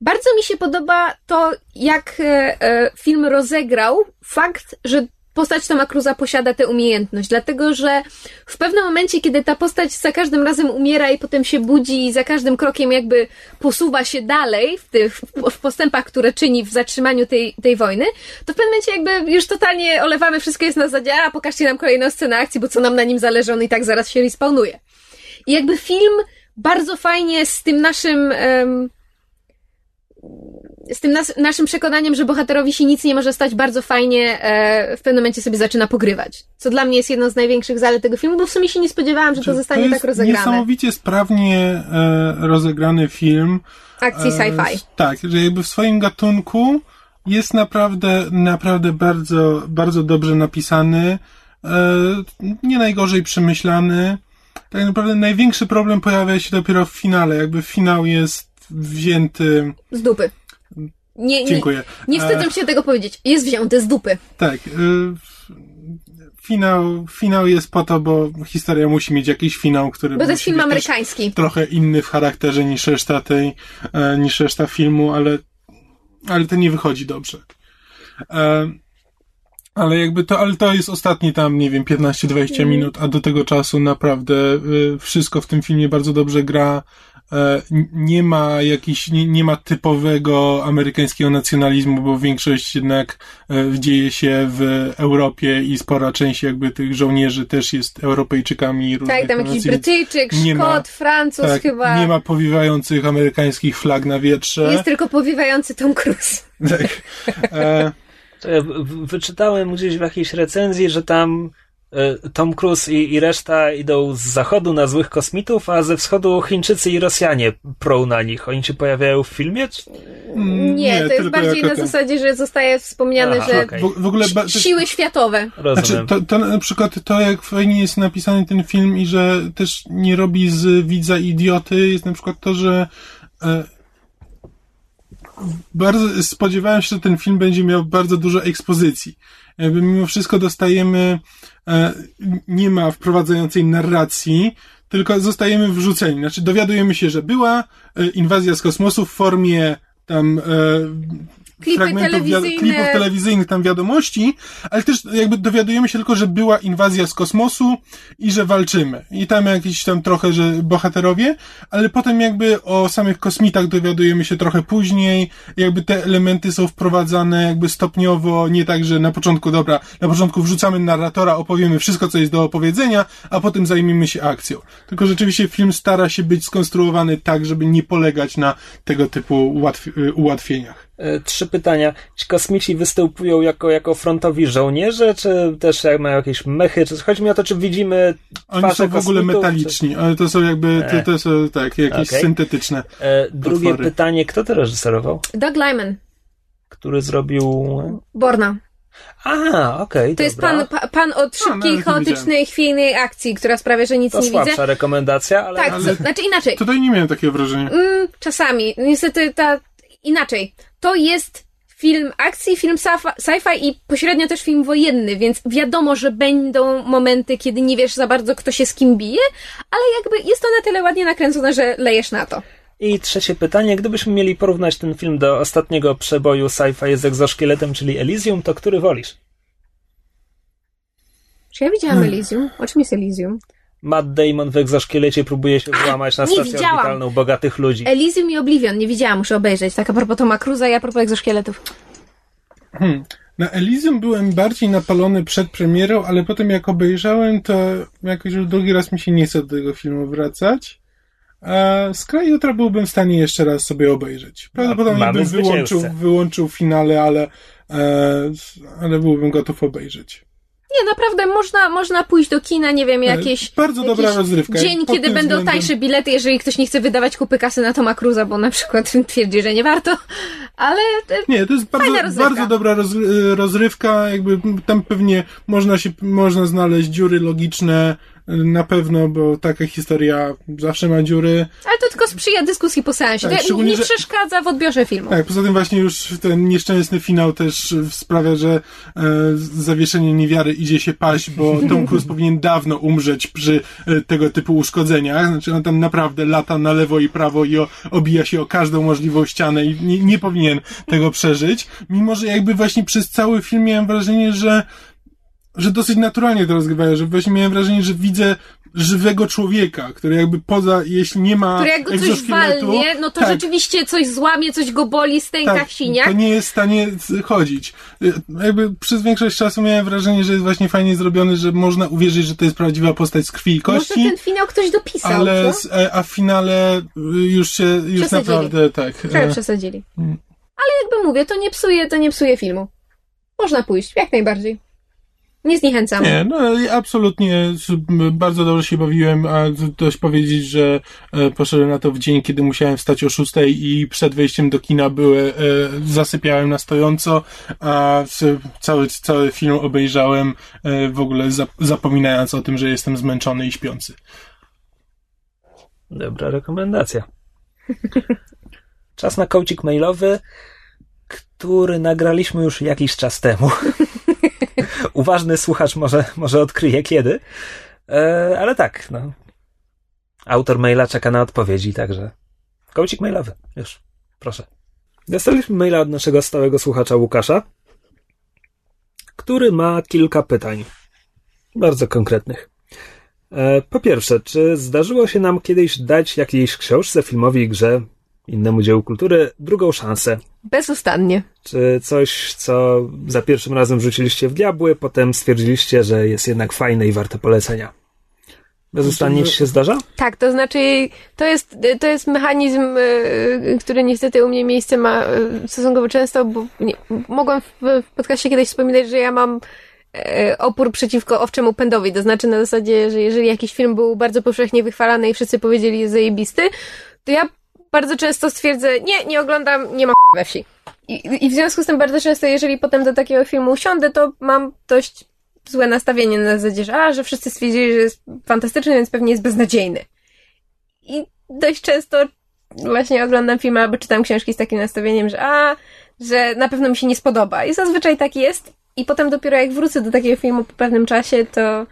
Bardzo mi się podoba to, jak e, e, film rozegrał fakt, że postać Toma Cruza posiada tę umiejętność, dlatego że w pewnym momencie, kiedy ta postać za każdym razem umiera i potem się budzi i za każdym krokiem jakby posuwa się dalej w tych w postępach, które czyni w zatrzymaniu tej, tej wojny, to w pewnym momencie jakby już totalnie olewamy, wszystko jest na zadzie, a pokażcie nam kolejną scenę akcji, bo co nam na nim zależy, on i tak zaraz się respawnuje. I jakby film bardzo fajnie z tym naszym z tym nas, naszym przekonaniem, że bohaterowi się nic nie może stać, bardzo fajnie e, w pewnym momencie sobie zaczyna pogrywać. Co dla mnie jest jedną z największych zalet tego filmu, bo w sumie się nie spodziewałam, że to, to zostanie to tak rozegrane. Niesamowicie sprawnie e, rozegrany film. Akcji e, sci-fi. Tak, że jakby w swoim gatunku jest naprawdę, naprawdę bardzo, bardzo dobrze napisany, nie najgorzej przemyślany. Tak naprawdę największy problem pojawia się dopiero w finale. Jakby finał jest wzięty. Z dupy. Nie, Dziękuję. Nie, nie wstydzę się tego powiedzieć. Jest wzięty z dupy. Tak. Y, finał, finał jest po to, bo historia musi mieć jakiś finał, który. Bo to jest film amerykański. Trochę inny w charakterze niż reszta tej, e, niż reszta filmu, ale, ale to nie wychodzi dobrze. Ale jakby to, ale to jest ostatni tam, nie wiem, 15-20 mm. minut, a do tego czasu naprawdę y, wszystko w tym filmie bardzo dobrze gra. E, nie ma jakiś, nie, nie ma typowego amerykańskiego nacjonalizmu, bo większość jednak e, dzieje się w Europie i spora część jakby tych żołnierzy też jest Europejczykami. Tak, tam jakiś Brytyjczyk, Szkot, ma, Francuz tak, chyba. Nie ma powiewających amerykańskich flag na wietrze. Jest tylko powiewający Tom Cruise. Tak. E, wyczytałem gdzieś w jakiejś recenzji, że tam e, Tom Cruise i, i reszta idą z zachodu na złych kosmitów, a ze wschodu Chińczycy i Rosjanie prą na nich. Oni się pojawiają w filmie? Nie, nie to jest bardziej na zasadzie, że zostaje wspomniane, Aha, że okay. w, w, ogóle siły światowe. Znaczy, to, to na przykład to, jak fajnie jest napisany ten film i że też nie robi z widza idioty, jest na przykład to, że e, bardzo spodziewałem się, że ten film będzie miał bardzo dużo ekspozycji. Jakby mimo wszystko dostajemy, e, nie ma wprowadzającej narracji, tylko zostajemy wrzuceni. Znaczy dowiadujemy się, że była e, inwazja z kosmosu w formie tam e, klipy fragmentów telewizyjne. klipów telewizyjnych, tam wiadomości, ale też jakby dowiadujemy się tylko, że była inwazja z kosmosu i że walczymy. I tam jakieś tam trochę, że bohaterowie, ale potem jakby o samych kosmitach dowiadujemy się trochę później, jakby te elementy są wprowadzane jakby stopniowo, nie tak, że na początku, dobra, na początku wrzucamy narratora, opowiemy wszystko, co jest do opowiedzenia, a potem zajmiemy się akcją. Tylko rzeczywiście film stara się być skonstruowany tak, żeby nie polegać na tego typu ułatwieniach. E, trzy pytania. Ci kosmici występują jako, jako frontowi żołnierze, czy też mają jakieś mechy? Czy chodzi mi o to, czy widzimy Oni są w ogóle metaliczni, czy... ale to są jakby, to, e. to są tak, jakieś okay. syntetyczne. E, drugie potwory. pytanie, kto to reżyserował? Doug Lyman. Który zrobił... Borna. Aha, okej, okay, To jest pan, pan od szybkiej, no, chaotycznej, chwiejnej akcji, która sprawia, że nic to nie widzę. To rekomendacja, ale... Tak, ale... znaczy inaczej. Tutaj nie miałem takiego wrażenia. Mm, czasami. Niestety ta... Inaczej to jest film akcji, film sci-fi i pośrednio też film wojenny, więc wiadomo, że będą momenty, kiedy nie wiesz za bardzo, kto się z kim bije, ale jakby jest to na tyle ładnie nakręcone, że lejesz na to. I trzecie pytanie, gdybyśmy mieli porównać ten film do ostatniego przeboju sci-fi z egzoszkieletem, czyli Elysium, to który wolisz? Czy ja widziałam. Elysium? O czym jest Elysium? Matt Damon w egzoszkielecie próbuje się włamać na stację widziałam. orbitalną bogatych ludzi. Elysium i Oblivion, nie widziałam, muszę obejrzeć. Tak a propos Toma Cruza i a propos egzoszkieletów. Hmm. Na Elysium byłem bardziej napalony przed premierą, ale potem jak obejrzałem, to jakoś już drugi raz mi się nie chce do tego filmu wracać. A z kraju jutra byłbym w stanie jeszcze raz sobie obejrzeć. Prawdopodobnie bym wyłączył, wyłączył finale, ale, e, ale byłbym gotów obejrzeć. Nie, naprawdę można, można pójść do kina, nie wiem, jakieś. Bardzo dobra jakiś rozrywka. Dzień, kiedy będą względem... tańsze bilety, jeżeli ktoś nie chce wydawać kupy kasy na Toma Cruza, bo na przykład twierdzi, że nie warto, ale. E, nie, to jest bardzo, bardzo dobra roz, rozrywka, jakby tam pewnie można się, można znaleźć dziury logiczne, na pewno, bo taka historia zawsze ma dziury. Ale to tylko sprzyja dyskusji po seansie. Tak, to nie że... przeszkadza w odbiorze filmu. Tak, poza tym właśnie już ten nieszczęsny finał też sprawia, że e, zawieszenie niewiary idzie się paść, bo Tom Cruise powinien dawno umrzeć przy e, tego typu uszkodzeniach. Znaczy on tam naprawdę lata na lewo i prawo i o, obija się o każdą możliwą ścianę i nie, nie powinien tego przeżyć. Mimo, że jakby właśnie przez cały film miałem wrażenie, że że dosyć naturalnie to rozgrywają, że właśnie miałem wrażenie, że widzę żywego człowieka, który jakby poza, jeśli nie ma Który jak go coś walnie, no to tak, rzeczywiście coś złamie, coś go boli, stęka tak, siniak. to nie jest w stanie chodzić. Jakby przez większość czasu miałem wrażenie, że jest właśnie fajnie zrobiony, że można uwierzyć, że to jest prawdziwa postać z krwi i kości. Może ten finał ktoś dopisał, ale, co? E, a w finale już się, już naprawdę, tak. Trochę e, przesadzili. Hmm. Ale jakby mówię, to nie psuje, to nie psuje filmu. Można pójść, jak najbardziej. Nie zniechęcam. Nie, no absolutnie bardzo dobrze się bawiłem, a dość powiedzieć, że e, poszedłem na to w dzień, kiedy musiałem wstać o szóstej i przed wejściem do kina były, e, zasypiałem na stojąco, a cały, cały film obejrzałem e, w ogóle zapominając o tym, że jestem zmęczony i śpiący. Dobra rekomendacja. Czas na kołcik mailowy, który nagraliśmy już jakiś czas temu. Uważny słuchacz może, może odkryje kiedy. E, ale tak, no. Autor maila czeka na odpowiedzi, także kołcik mailowy. Już, proszę. Dostaliśmy maila od naszego stałego słuchacza Łukasza, który ma kilka pytań. Bardzo konkretnych. E, po pierwsze, czy zdarzyło się nam kiedyś dać jakiejś książce, filmowi, grze innemu dziełu kultury drugą szansę. Bezustannie. Czy coś, co za pierwszym razem rzuciliście w diabły, potem stwierdziliście, że jest jednak fajne i warte polecenia? Bezustannie ci się zdarza? Tak, to znaczy, to jest, to jest mechanizm, e, który niestety u mnie miejsce ma e, stosunkowo często, bo nie, mogłam w, w podcaście kiedyś wspominać, że ja mam e, opór przeciwko owczemu pędowi. To znaczy na zasadzie, że jeżeli jakiś film był bardzo powszechnie wychwalany i wszyscy powiedzieli jest zajebisty, to ja bardzo często stwierdzę, nie, nie oglądam, nie ma we wsi. I, I w związku z tym bardzo często, jeżeli potem do takiego filmu usiądę, to mam dość złe nastawienie na zasadzie, że, a, że wszyscy stwierdzili, że jest fantastyczny, więc pewnie jest beznadziejny. I dość często właśnie oglądam filmy albo czytam książki z takim nastawieniem, że a, że na pewno mi się nie spodoba. I zazwyczaj tak jest. I potem dopiero jak wrócę do takiego filmu po pewnym czasie, to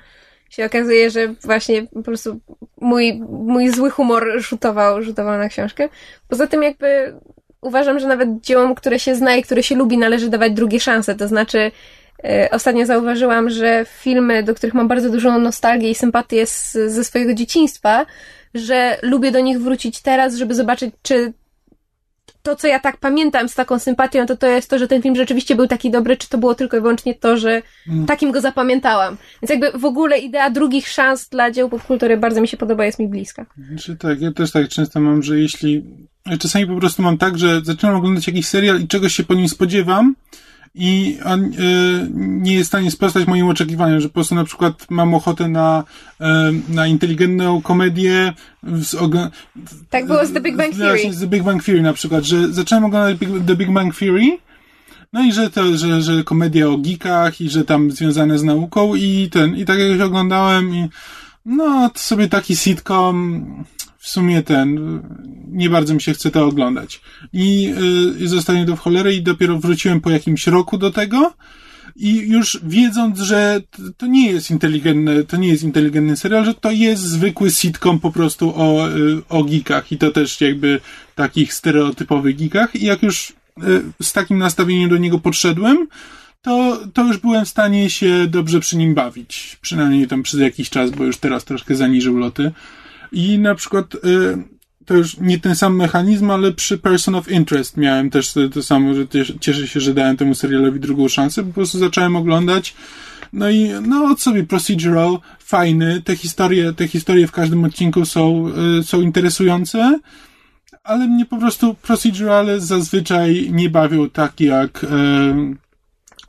się okazuje, że właśnie po prostu mój, mój zły humor rzutował, rzutował na książkę. Poza tym jakby uważam, że nawet dziełom, które się zna i które się lubi, należy dawać drugie szanse. To znaczy, e, ostatnio zauważyłam, że filmy, do których mam bardzo dużą nostalgię i sympatię z, ze swojego dzieciństwa, że lubię do nich wrócić teraz, żeby zobaczyć, czy to, co ja tak pamiętam z taką sympatią, to to jest to, że ten film rzeczywiście był taki dobry, czy to było tylko i wyłącznie to, że mm. takim go zapamiętałam. Więc jakby w ogóle idea drugich szans dla dzieł popkultury bardzo mi się podoba, jest mi bliska. Znaczy tak, ja też tak często mam, że jeśli... Ja czasami po prostu mam tak, że zaczynam oglądać jakiś serial i czegoś się po nim spodziewam, i on y, nie jest w stanie sprostać moim oczekiwaniom, że po prostu na przykład mam ochotę na, y, na inteligentną komedię. Z, tak było z The Big Bang Theory. z The Big Bang Theory na przykład, że zacząłem oglądać The Big Bang Theory no i że to, że, że komedia o geekach i że tam związane z nauką i ten, i tak jak oglądałem i no, to sobie taki sitcom w sumie ten, nie bardzo mi się chce to oglądać. I y, zostanie to w cholerę i dopiero wróciłem po jakimś roku do tego i już wiedząc, że to nie jest inteligentny, to nie jest inteligentny serial, że to jest zwykły sitcom po prostu o, y, o geekach i to też jakby takich stereotypowych geekach i jak już y, z takim nastawieniem do niego podszedłem, to, to już byłem w stanie się dobrze przy nim bawić. Przynajmniej tam przez jakiś czas, bo już teraz troszkę zaniżył loty. I na przykład y, to już nie ten sam mechanizm, ale przy Person of Interest miałem też to samo, że cieszę się, że dałem temu serialowi drugą szansę, po prostu zacząłem oglądać no i no od sobie procedural, fajny, te historie, te historie w każdym odcinku są, y, są interesujące, ale mnie po prostu procedurale zazwyczaj nie bawią tak jak e,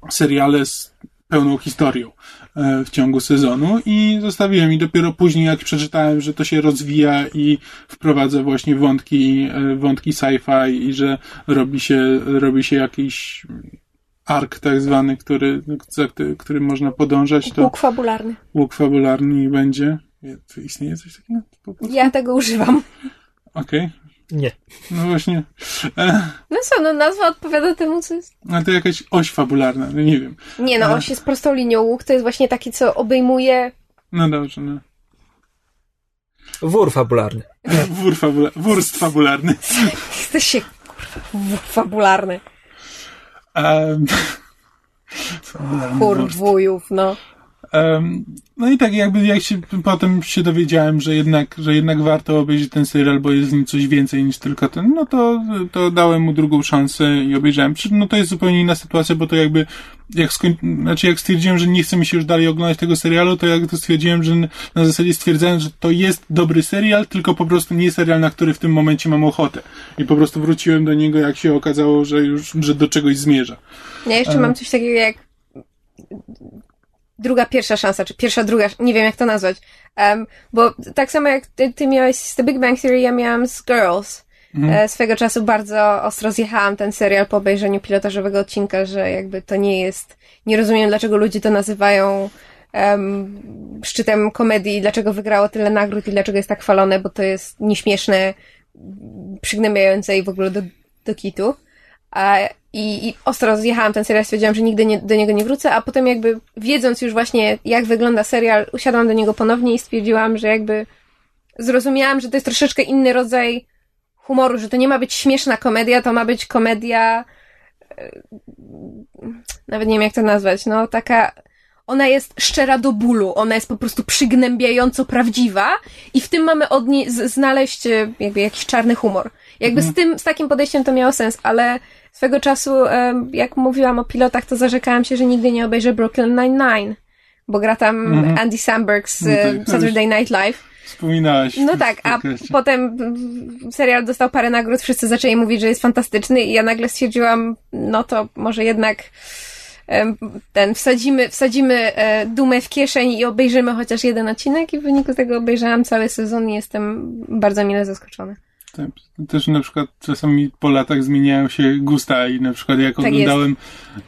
seriale z pełną historią. E, w ciągu sezonu i zostawiłem i dopiero później jak przeczytałem, że to się rozwija i wprowadza właśnie wątki, e, wątki sci-fi i że robi się, robi się jakiś ark tak zwany, który, za którym można podążać. To łuk fabularny. Łuk fabularny będzie. Istnieje coś takiego? Ja tego używam. Okej. Nie. No właśnie. E... No co, no nazwa odpowiada temu, co jest. A to jakaś oś fabularna, no nie wiem. Nie, no e... oś jest prostą linią. Łuk to jest właśnie taki, co obejmuje... No dobrze, no. Wór fabularny. Wór fabularny. Wurst fabularny. Jesteś się, kurwa, wór fabularny. Um... Chór wujów, no. No i tak jakby jak się potem się dowiedziałem, że jednak, że jednak warto obejrzeć ten serial, bo jest w nim coś więcej niż tylko ten, no to, to dałem mu drugą szansę i obejrzałem. No to jest zupełnie inna sytuacja, bo to jakby jak skoń... znaczy jak stwierdziłem, że nie chce mi się już dalej oglądać tego serialu, to jak to stwierdziłem, że na zasadzie stwierdzałem, że to jest dobry serial, tylko po prostu nie serial, na który w tym momencie mam ochotę. I po prostu wróciłem do niego, jak się okazało, że już, że do czegoś zmierza. Ja jeszcze mam coś takiego jak druga, pierwsza szansa, czy pierwsza, druga, nie wiem jak to nazwać. Um, bo tak samo jak ty, ty miałeś z The Big Bang Theory, ja miałam z Girls. Mhm. E, swego czasu bardzo ostro zjechałam ten serial po obejrzeniu pilotażowego odcinka, że jakby to nie jest, nie rozumiem dlaczego ludzie to nazywają um, szczytem komedii, dlaczego wygrało tyle nagród i dlaczego jest tak chwalone, bo to jest nieśmieszne, przygnębiające i w ogóle do, do kitu. A, i, I ostro zjechałam ten serial, stwierdziłam, że nigdy nie, do niego nie wrócę, a potem jakby wiedząc już właśnie, jak wygląda serial, usiadłam do niego ponownie i stwierdziłam, że jakby zrozumiałam, że to jest troszeczkę inny rodzaj humoru, że to nie ma być śmieszna komedia, to ma być komedia e, nawet nie wiem jak to nazwać, no taka ona jest szczera do bólu, ona jest po prostu przygnębiająco prawdziwa i w tym mamy od niej znaleźć e, jakby jakiś czarny humor. Jakby mhm. z tym, z takim podejściem to miało sens, ale swego czasu, jak mówiłam o pilotach, to zarzekałam się, że nigdy nie obejrzę Brooklyn Nine-Nine, bo gra tam mhm. Andy Samberg z no Saturday Night Live. Wspominałaś. No tak, a potem serial dostał parę nagród, wszyscy zaczęli mówić, że jest fantastyczny i ja nagle stwierdziłam, no to może jednak ten, wsadzimy, wsadzimy e, dumę w kieszeń i obejrzymy chociaż jeden odcinek i w wyniku tego obejrzałam cały sezon i jestem bardzo mile zaskoczona. Tak, też na przykład czasami po latach zmieniają się gusta i na przykład jak tak oglądałem,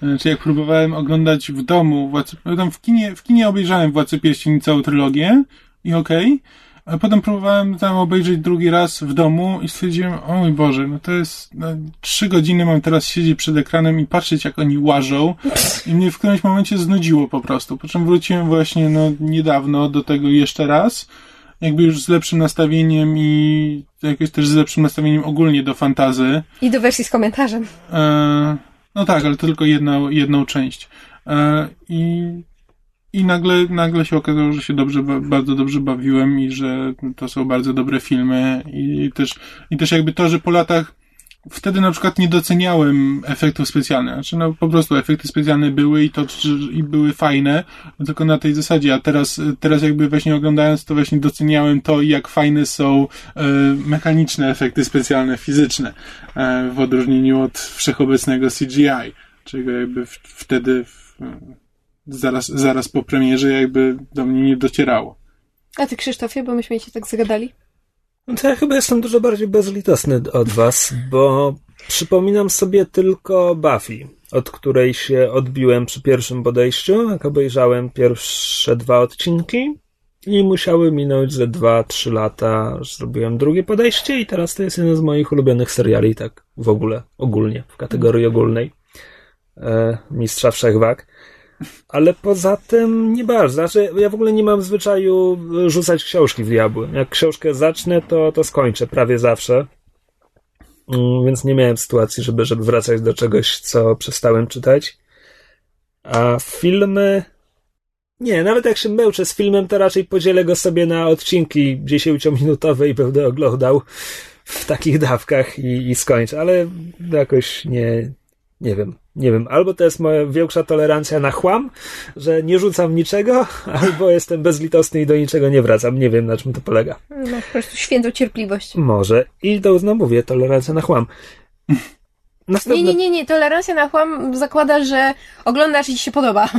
jest. czy jak próbowałem oglądać w domu, Władcy, tam w kinie, w kinie obejrzałem Władcę Pierścieni całą trylogię i okej, okay, a potem próbowałem tam obejrzeć drugi raz w domu i stwierdziłem, o mój Boże, no to jest, no, trzy godziny mam teraz siedzieć przed ekranem i patrzeć jak oni łażą. I mnie w którymś momencie znudziło po prostu, po czym wróciłem właśnie no niedawno do tego jeszcze raz, jakby już z lepszym nastawieniem i jakoś też z lepszym nastawieniem ogólnie do fantazy. I do wersji z komentarzem. E, no tak, ale tylko jedną, jedną część. E, I i nagle, nagle się okazało, że się dobrze, bardzo dobrze bawiłem i że to są bardzo dobre filmy i też, i też jakby to, że po latach wtedy na przykład nie doceniałem efektów specjalnych. Znaczy, no po prostu efekty specjalne były i to i były fajne, tylko na tej zasadzie. A teraz, teraz jakby właśnie oglądając to właśnie doceniałem to, jak fajne są e, mechaniczne efekty specjalne, fizyczne, e, w odróżnieniu od wszechobecnego CGI, czego jakby w, wtedy w, zaraz, zaraz po premierze jakby do mnie nie docierało. A ty Krzysztofie, bo myśmy się tak zagadali? No to ja chyba jestem dużo bardziej bezlitosny od was, bo przypominam sobie tylko Buffy, od której się odbiłem przy pierwszym podejściu, jak obejrzałem pierwsze dwa odcinki i musiały minąć ze dwa, trzy lata, że zrobiłem drugie podejście i teraz to jest jeden z moich ulubionych seriali, tak w ogóle, ogólnie, w kategorii ogólnej e, Mistrza Wszechwag. Ale poza tym nie bardzo. Znaczy, ja w ogóle nie mam zwyczaju rzucać książki w diabły. Jak książkę zacznę, to, to skończę prawie zawsze. Mm, więc nie miałem sytuacji, żeby, żeby wracać do czegoś, co przestałem czytać. A filmy. Nie, nawet jak się męczę z filmem, to raczej podzielę go sobie na odcinki 10-minutowe i będę oglądał w takich dawkach i, i skończę, ale jakoś nie, nie wiem, nie wiem, albo to jest moja większa tolerancja na chłam, że nie rzucam niczego, albo jestem bezlitosny i do niczego nie wracam. Nie wiem, na czym to polega. No, po prostu świętą cierpliwość. Może. I to znowu mówię, tolerancja na chłam. Następne... Nie, nie, nie, nie. Tolerancja na chłam zakłada, że oglądasz i ci się podoba.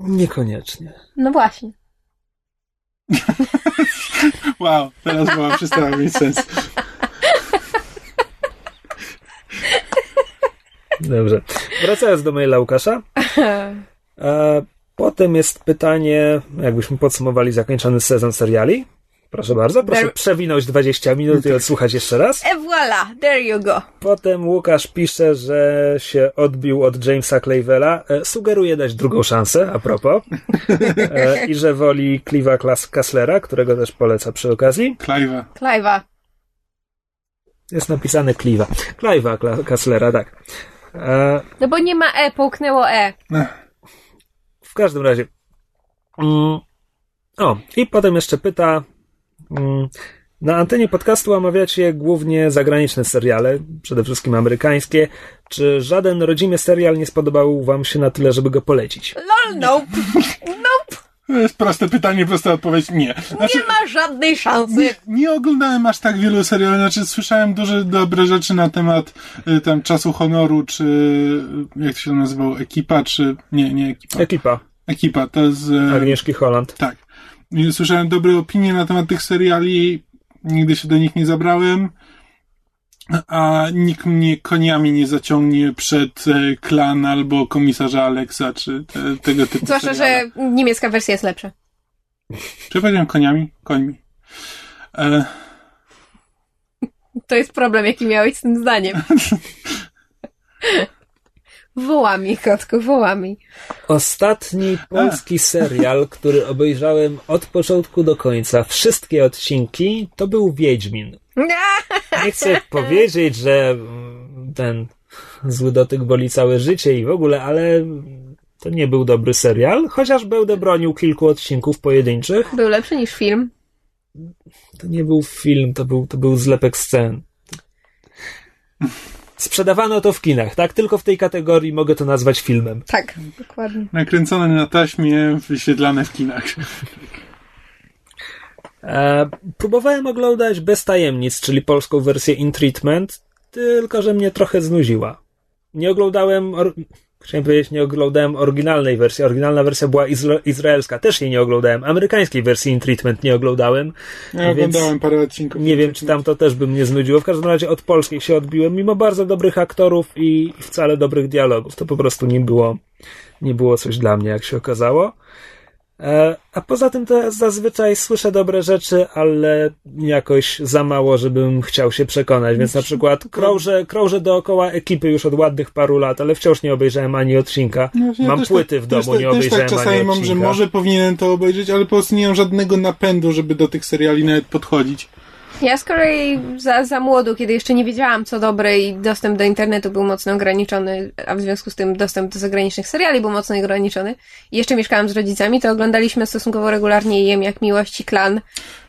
Niekoniecznie. No właśnie. wow, teraz była przestała mieć sens. Dobrze. Wracając do maila Łukasza. E, potem jest pytanie, jakbyśmy podsumowali zakończony sezon seriali. Proszę bardzo, proszę there... przewinąć 20 minut i odsłuchać jeszcze raz. E voilà, there you go. Potem Łukasz pisze, że się odbił od Jamesa Clavela. E, sugeruje dać drugą szansę, a propos. E, I że woli Clive'a Kasslera, którego też poleca przy okazji. Clive'a. Clive'a. Jest napisane Clive'a. Clive'a Kasslera, tak. E... No bo nie ma E, połknęło E. W każdym razie, Mm. O, i potem jeszcze pyta. Mm, na antenie podcastu omawiacie głównie zagraniczne seriale, przede wszystkim amerykańskie. Czy żaden rodzimy serial nie spodobał wam się na tyle, żeby go polecić? LOL, nope. Nope. To jest proste pytanie, prosta odpowiedź nie. Znaczy, nie ma żadnej szansy. Nie, nie, oglądałem aż tak wielu seriali, znaczy słyszałem duże, dobre rzeczy na temat y, tam Czasu Honoru, czy jak to się nazywał, Ekipa, czy nie, nie Ekipa. Ekipa. Ekipa, to z... Y, Agnieszki Holland. Tak. I słyszałem dobre opinie na temat tych seriali, nigdy się do nich nie zabrałem a nikt mnie koniami nie zaciągnie przed e, klan albo komisarza Alexa, czy te, tego typu Zwłaszcza, że niemiecka wersja jest lepsza. Czy powiedziałem koniami? Końmi. E... To jest problem, jaki miałeś z tym zdaniem. Wołami, kotku, wołami. Ostatni polski serial, który obejrzałem od początku do końca, wszystkie odcinki, to był Wiedźmin. Nie chcę powiedzieć, że ten zły dotyk boli całe życie i w ogóle, ale to nie był dobry serial, chociaż będę bronił kilku odcinków pojedynczych. Był lepszy niż film. To nie był film, to był, to był zlepek scen. Sprzedawano to w kinach, tak? Tylko w tej kategorii mogę to nazwać filmem. Tak, dokładnie. Nakręcone na taśmie, wyświetlane w kinach. E, próbowałem oglądać Bez Tajemnic, czyli polską wersję In Treatment, tylko że mnie trochę znuziła. Nie oglądałem. Chciałem powiedzieć, nie oglądałem oryginalnej wersji. Oryginalna wersja była izra izraelska, też jej nie oglądałem. Amerykańskiej wersji In Treatment nie oglądałem. Ja oglądałem parę odcinków. Nie wiem, czy tam to też by mnie znudziło. W każdym razie od polskiej się odbiłem, mimo bardzo dobrych aktorów i wcale dobrych dialogów. To po prostu nie było, nie było coś dla mnie, jak się okazało. E, a poza tym to zazwyczaj słyszę dobre rzeczy, ale jakoś za mało, żebym chciał się przekonać. Więc na przykład krążę, krążę dookoła ekipy już od ładnych paru lat, ale wciąż nie obejrzałem ani odcinka. No, ja mam płyty tak, w domu, też, nie obejrzałem też tak czasami ani mam, że może powinienem to obejrzeć, ale po prostu nie mam żadnego napędu, żeby do tych seriali nawet podchodzić. Ja z kolei za, za młodu, kiedy jeszcze nie wiedziałam co dobre i dostęp do internetu był mocno ograniczony, a w związku z tym dostęp do zagranicznych seriali był mocno ograniczony. I jeszcze mieszkałam z rodzicami, to oglądaliśmy stosunkowo regularnie Jem jak Miłość i Klan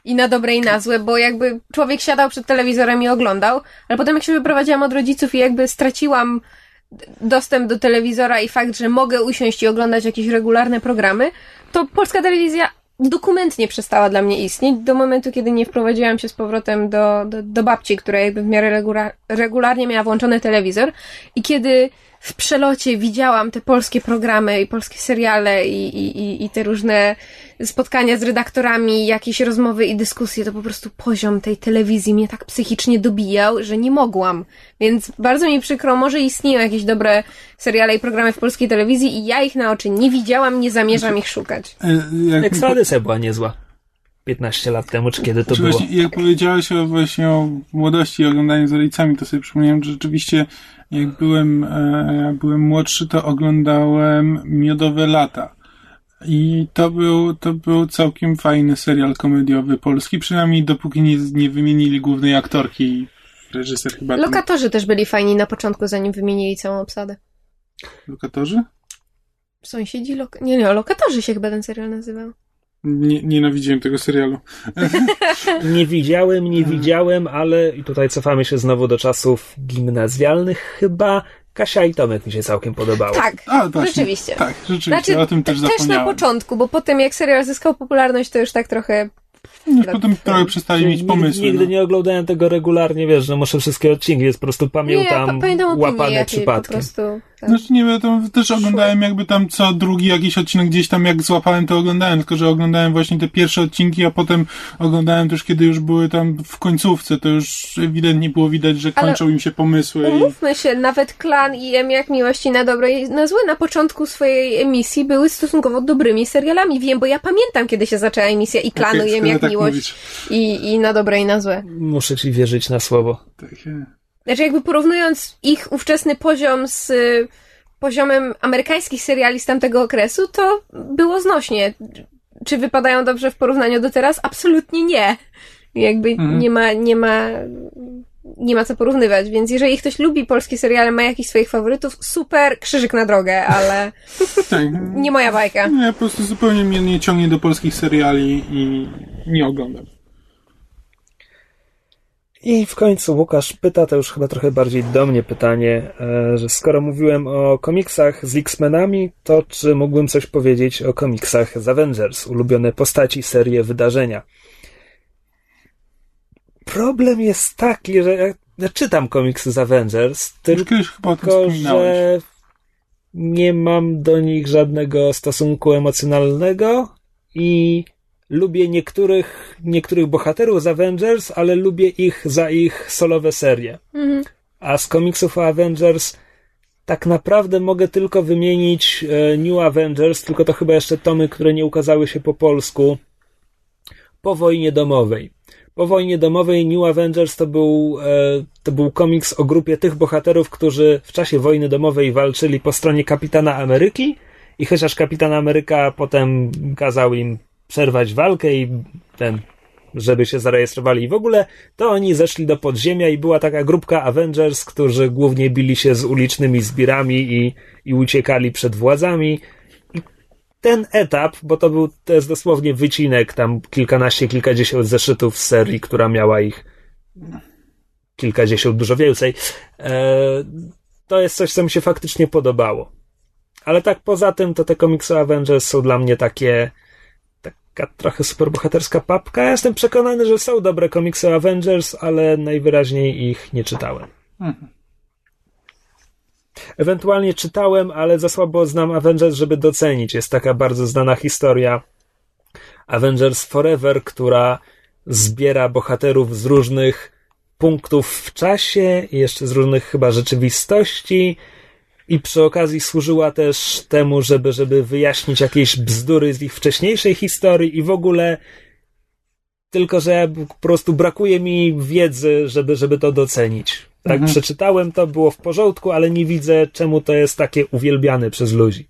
i na dobre i na złe, bo jakby człowiek siadał przed telewizorem i oglądał, ale potem jak się wyprowadziłam od rodziców i jakby straciłam dostęp do telewizora i fakt, że mogę usiąść i oglądać jakieś regularne programy, to polska telewizja dokumentnie przestała dla mnie istnieć do momentu, kiedy nie wprowadziłam się z powrotem do, do, do babci, która jakby w miarę regularnie miała włączony telewizor. I kiedy w przelocie widziałam te polskie programy i polskie seriale i, i, i te różne spotkania z redaktorami, jakieś rozmowy i dyskusje, to po prostu poziom tej telewizji mnie tak psychicznie dobijał, że nie mogłam. Więc bardzo mi przykro, może istnieją jakieś dobre seriale i programy w polskiej telewizji i ja ich na oczy nie widziałam, nie zamierzam ich szukać. E, Ekstradycja była niezła. 15 lat temu, czy kiedy to czy było? Właśnie, jak powiedziałeś o, właśnie o młodości i oglądaniu z rodzicami, to sobie przypomniałem, że rzeczywiście jak byłem, e, byłem młodszy, to oglądałem Miodowe Lata. I to był, to był całkiem fajny serial komediowy polski, przynajmniej dopóki nie, nie wymienili głównej aktorki. Reżyser chyba. Lokatorzy tam... też byli fajni na początku, zanim wymienili całą obsadę. Lokatorzy? Sąsiedzi, lok... nie, nie, lokatorzy się chyba ten serial nazywał. Nie, nienawidziłem tego serialu. nie widziałem, nie widziałem, ale i tutaj cofamy się znowu do czasów gimnazjalnych chyba. Kasia i Tomek mi się całkiem podobało. Tak, A, rzeczywiście. Tak, rzeczywiście, znaczy, o tym też zapomniałem. Też na początku, bo potem jak serial zyskał popularność, to już tak trochę już potem trochę przestali mieć pomysły. Nigdy no. nie oglądałem tego regularnie, wiesz, że muszę wszystkie odcinki, więc po prostu pamiętam nie, pamiętam łapane przypadki. Po prostu, tak. Znaczy nie wiem, też oglądałem jakby tam co drugi jakiś odcinek gdzieś tam jak złapałem, to oglądałem, tylko że oglądałem właśnie te pierwsze odcinki, a potem oglądałem też, kiedy już były tam w końcówce, to już ewidentnie było widać, że kończą Ale im się pomysły. Umówmy i... się, nawet Klan i M jak Miłości na dobre i na złe na początku swojej emisji były stosunkowo dobrymi serialami. Wiem, bo ja pamiętam, kiedy się zaczęła emisja i Klanu okay, i M jak tak Miłość i, i na dobre i na złe. Muszę ci wierzyć na słowo. Tak, znaczy jakby porównując ich ówczesny poziom z y, poziomem amerykańskich seriali z tamtego okresu, to było znośnie. Czy wypadają dobrze w porównaniu do teraz? Absolutnie nie. Jakby mhm. nie ma, nie ma nie ma co porównywać, więc jeżeli ktoś lubi polskie seriale, ma jakichś swoich faworytów, super, krzyżyk na drogę, ale tak. nie moja bajka. Nie, po prostu zupełnie mnie nie ciągnie do polskich seriali i nie oglądam. I w końcu Łukasz pyta, to już chyba trochę bardziej do mnie pytanie, e, że skoro mówiłem o komiksach z X-Menami, to czy mógłbym coś powiedzieć o komiksach z Avengers, ulubione postaci, serie, wydarzenia? Problem jest taki, że ja, ja czytam komiksy z Avengers, tylko że nie mam do nich żadnego stosunku emocjonalnego i lubię niektórych, niektórych bohaterów z Avengers, ale lubię ich za ich solowe serie. Mhm. A z komiksów o Avengers tak naprawdę mogę tylko wymienić e, New Avengers, tylko to chyba jeszcze tomy, które nie ukazały się po polsku po wojnie domowej. Po wojnie domowej New Avengers to był, e, to był komiks o grupie tych bohaterów, którzy w czasie wojny domowej walczyli po stronie kapitana Ameryki i chociaż kapitan Ameryka potem kazał im przerwać walkę i ten, żeby się zarejestrowali. I w ogóle to oni zeszli do podziemia i była taka grupka Avengers, którzy głównie bili się z ulicznymi zbirami i, i uciekali przed władzami. I ten etap, bo to był, to jest dosłownie wycinek, tam kilkanaście, kilkadziesiąt zeszytów z serii, która miała ich kilkadziesiąt, dużo więcej. E, to jest coś, co mi się faktycznie podobało. Ale tak poza tym, to te komiksy Avengers są dla mnie takie, taka trochę superbohaterska papka. Ja jestem przekonany, że są dobre komiksy Avengers, ale najwyraźniej ich nie czytałem. Mhm. Ewentualnie czytałem, ale za słabo znam Avengers, żeby docenić. Jest taka bardzo znana historia Avengers Forever, która zbiera bohaterów z różnych punktów w czasie i jeszcze z różnych chyba rzeczywistości i przy okazji służyła też temu, żeby, żeby wyjaśnić jakieś bzdury z ich wcześniejszej historii i w ogóle tylko, że po prostu brakuje mi wiedzy, żeby, żeby to docenić. Tak, mhm. przeczytałem to, było w porządku, ale nie widzę, czemu to jest takie uwielbiane przez ludzi.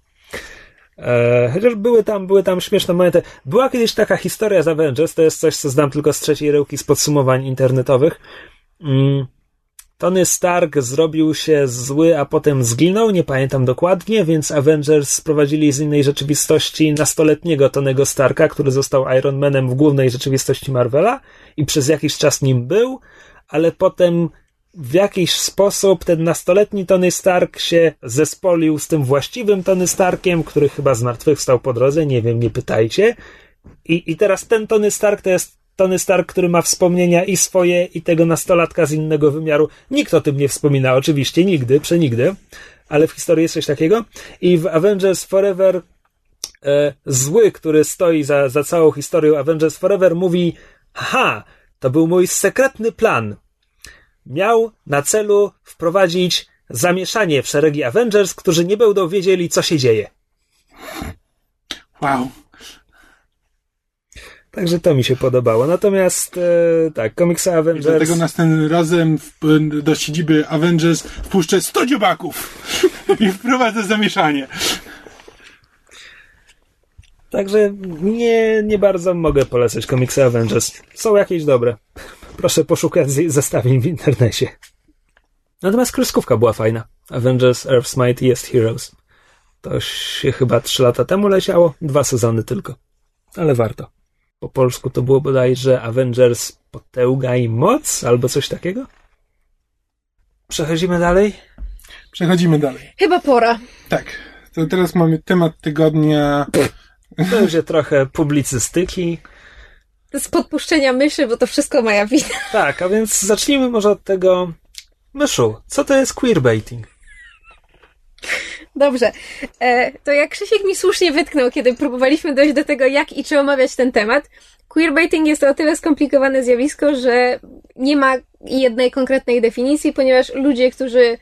E, chociaż były tam, były tam śmieszne momenty. Była kiedyś taka historia z Avengers, to jest coś, co znam tylko z trzeciej rełki z podsumowań internetowych. Mm Tony Stark zrobił się zły, a potem zginął, nie pamiętam dokładnie, więc Avengers sprowadzili z innej rzeczywistości nastoletniego Tonego Starka, który został Iron Manem w głównej rzeczywistości Marvela i przez jakiś czas nim był, ale potem w jakiś sposób ten nastoletni Tony Stark się zespolił z tym właściwym Tony Starkiem, który chyba zmartwychwstał po drodze, nie wiem, nie pytajcie. I, I teraz ten Tony Stark to jest Tony Stark, który ma wspomnienia i swoje, i tego nastolatka z innego wymiaru. Nikt o tym nie wspomina, oczywiście, nigdy, przenigdy, ale w historii jest coś takiego. I w Avengers Forever e, zły, który stoi za, za całą historią Avengers Forever, mówi: Ha, to był mój sekretny plan. Miał na celu wprowadzić zamieszanie w szeregi Avengers, którzy nie będą wiedzieli, co się dzieje. Wow. Także to mi się podobało. Natomiast e, tak, komiksy Avengers. I dlatego następnym razem w, do siedziby Avengers wpuszczę 100 dziobaków i wprowadzę zamieszanie. Także nie, nie bardzo mogę polecać komiksy Avengers. Są jakieś dobre. Proszę poszukać zestawień w internecie. Natomiast kreskówka była fajna. Avengers Earth's Mightiest Heroes. To się chyba 3 lata temu leciało. Dwa sezony tylko. Ale warto. Po polsku to było bodajże Avengers Potęga i Moc, albo coś takiego? Przechodzimy dalej? Przechodzimy dalej. Chyba pora. Tak. To teraz mamy temat tygodnia. To już jest trochę publicystyki. Z podpuszczenia myszy, bo to wszystko moja wina. Tak, a więc zacznijmy może od tego. Myszu, co to jest queerbaiting? Dobrze. E, to jak Krzysiek mi słusznie wytknął, kiedy próbowaliśmy dojść do tego, jak i czy omawiać ten temat, queerbaiting jest o tyle skomplikowane zjawisko, że nie ma jednej konkretnej definicji, ponieważ ludzie, którzy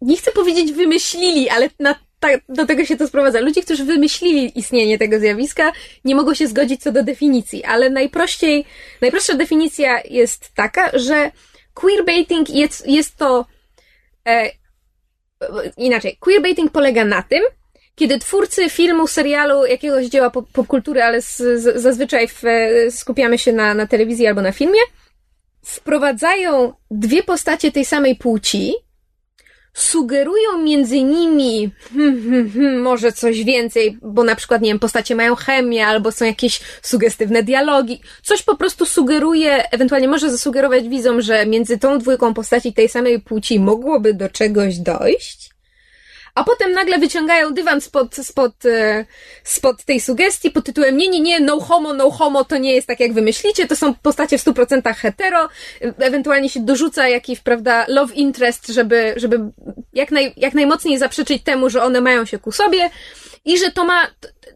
nie chcę powiedzieć wymyślili, ale na, do tego się to sprowadza. Ludzie, którzy wymyślili istnienie tego zjawiska, nie mogą się zgodzić co do definicji, ale najprościej, najprostsza definicja jest taka, że queerbaiting jest, jest to e, inaczej, queerbaiting polega na tym, kiedy twórcy filmu, serialu, jakiegoś dzieła popkultury, ale z, z, zazwyczaj w, skupiamy się na, na telewizji albo na filmie, wprowadzają dwie postacie tej samej płci, sugerują między nimi hmm, hmm, hmm, może coś więcej, bo na przykład, nie wiem, postacie mają chemię, albo są jakieś sugestywne dialogi. Coś po prostu sugeruje, ewentualnie może zasugerować widzom, że między tą dwójką postaci tej samej płci mogłoby do czegoś dojść a potem nagle wyciągają dywan spod, spod, e, spod tej sugestii pod tytułem nie, nie, nie, no homo, no homo, to nie jest tak jak wymyślicie, to są postacie w 100% hetero, ewentualnie się dorzuca jakiś, prawda, love interest, żeby, żeby jak, naj, jak najmocniej zaprzeczyć temu, że one mają się ku sobie i że to ma,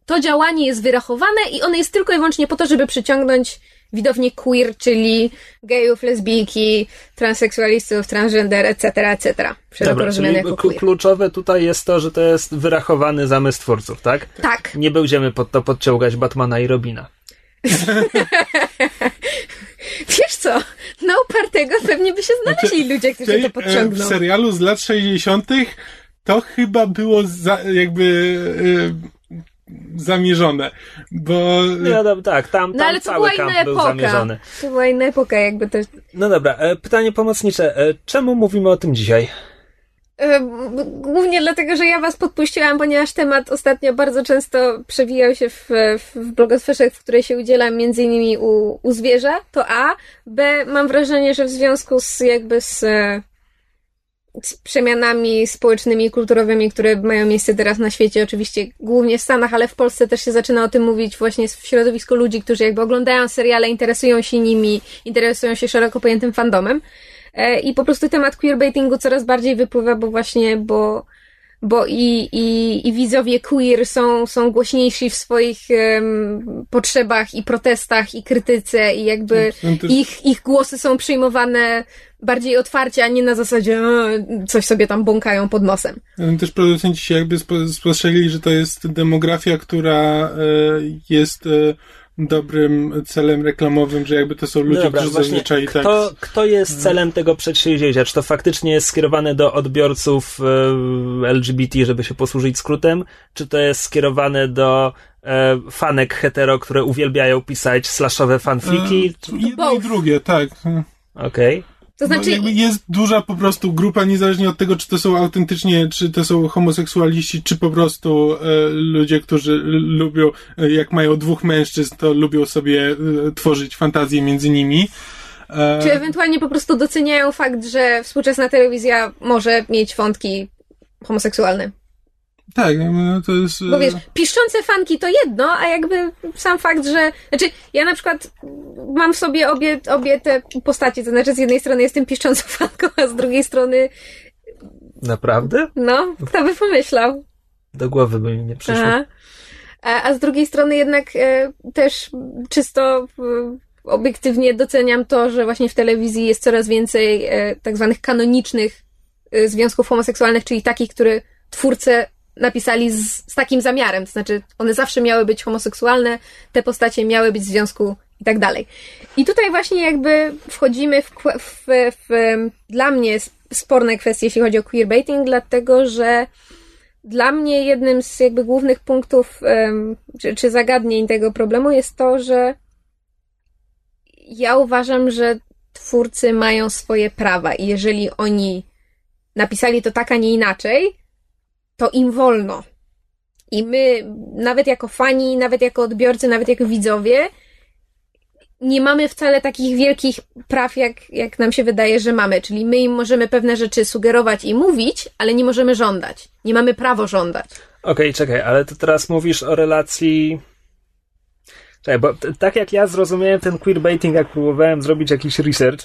to działanie jest wyrachowane i one jest tylko i wyłącznie po to, żeby przyciągnąć widownię queer, czyli gejów, lesbijki, transseksualistów, transgender, etc., etc. Dobra, czyli jako queer. kluczowe tutaj jest to, że to jest wyrachowany zamysł twórców, tak? Tak. Nie będziemy pod to podciągać Batmana i Robina. Wiesz co, na upartego pewnie by się znaleźli znaczy, ludzie, którzy to podciągną. W serialu z lat 60. to chyba było za, jakby zamierzone, bo... No, no tak, tam, tam no, ale cały kamp był epoka. zamierzony. To była inna epoka, jakby to... No dobra, e, pytanie pomocnicze. E, czemu mówimy o tym dzisiaj? E, głównie dlatego, że ja was podpuściłam, ponieważ temat ostatnio bardzo często przewijał się w, w blogosferze, w której się udzielam, między innymi u, u zwierza, to A. B. Mam wrażenie, że w związku z jakby z z przemianami społecznymi i kulturowymi, które mają miejsce teraz na świecie, oczywiście głównie w Stanach, ale w Polsce też się zaczyna o tym mówić właśnie w środowisku ludzi, którzy jakby oglądają seriale, interesują się nimi, interesują się szeroko pojętym fandomem. E, I po prostu temat queerbaitingu coraz bardziej wypływa, bo właśnie, bo bo i, i, i widzowie queer są, są głośniejsi w swoich um, potrzebach i protestach i krytyce i jakby też... ich, ich głosy są przyjmowane bardziej otwarcie, a nie na zasadzie coś sobie tam bąkają pod nosem. Też producenci się jakby spostrzegli, że to jest demografia, która e, jest e, dobrym celem reklamowym, że jakby to są ludzie, Dobra, którzy zazwyczaj tak... Kto, kto jest celem tego przedsięwzięcia? Czy to faktycznie jest skierowane do odbiorców e, LGBT, żeby się posłużyć skrótem? Czy to jest skierowane do e, fanek hetero, które uwielbiają pisać slashowe fanfiki? E, jedno i drugie, tak. Okej. Okay. To znaczy... jakby jest duża po prostu grupa, niezależnie od tego, czy to są autentycznie, czy to są homoseksualiści, czy po prostu e, ludzie, którzy lubią, e, jak mają dwóch mężczyzn, to lubią sobie e, tworzyć fantazje między nimi. E... Czy ewentualnie po prostu doceniają fakt, że współczesna telewizja może mieć wątki homoseksualne. Tak, no to jest... Bo wiesz, piszczące fanki to jedno, a jakby sam fakt, że... Znaczy, ja na przykład mam w sobie obie, obie te postacie, to znaczy z jednej strony jestem piszczącą fanką, a z drugiej strony... Naprawdę? No, kto by pomyślał? Do głowy by mi nie przyszło. A, a z drugiej strony jednak e, też czysto e, obiektywnie doceniam to, że właśnie w telewizji jest coraz więcej e, tak zwanych kanonicznych e, związków homoseksualnych, czyli takich, które twórcy napisali z, z, takim zamiarem, to znaczy one zawsze miały być homoseksualne, te postacie miały być w związku i tak dalej. I tutaj właśnie jakby wchodzimy w, w, w, dla mnie sporne kwestie, jeśli chodzi o queerbaiting, dlatego że dla mnie jednym z jakby głównych punktów czy, czy zagadnień tego problemu jest to, że ja uważam, że twórcy mają swoje prawa i jeżeli oni napisali to tak, a nie inaczej, to im wolno. I my, nawet jako fani, nawet jako odbiorcy, nawet jako widzowie, nie mamy wcale takich wielkich praw, jak, jak nam się wydaje, że mamy. Czyli my im możemy pewne rzeczy sugerować i mówić, ale nie możemy żądać. Nie mamy prawo żądać. Okej, okay, czekaj, ale to teraz mówisz o relacji. Czekaj, bo t- tak jak ja zrozumiałem ten queerbaiting, jak próbowałem zrobić jakiś research.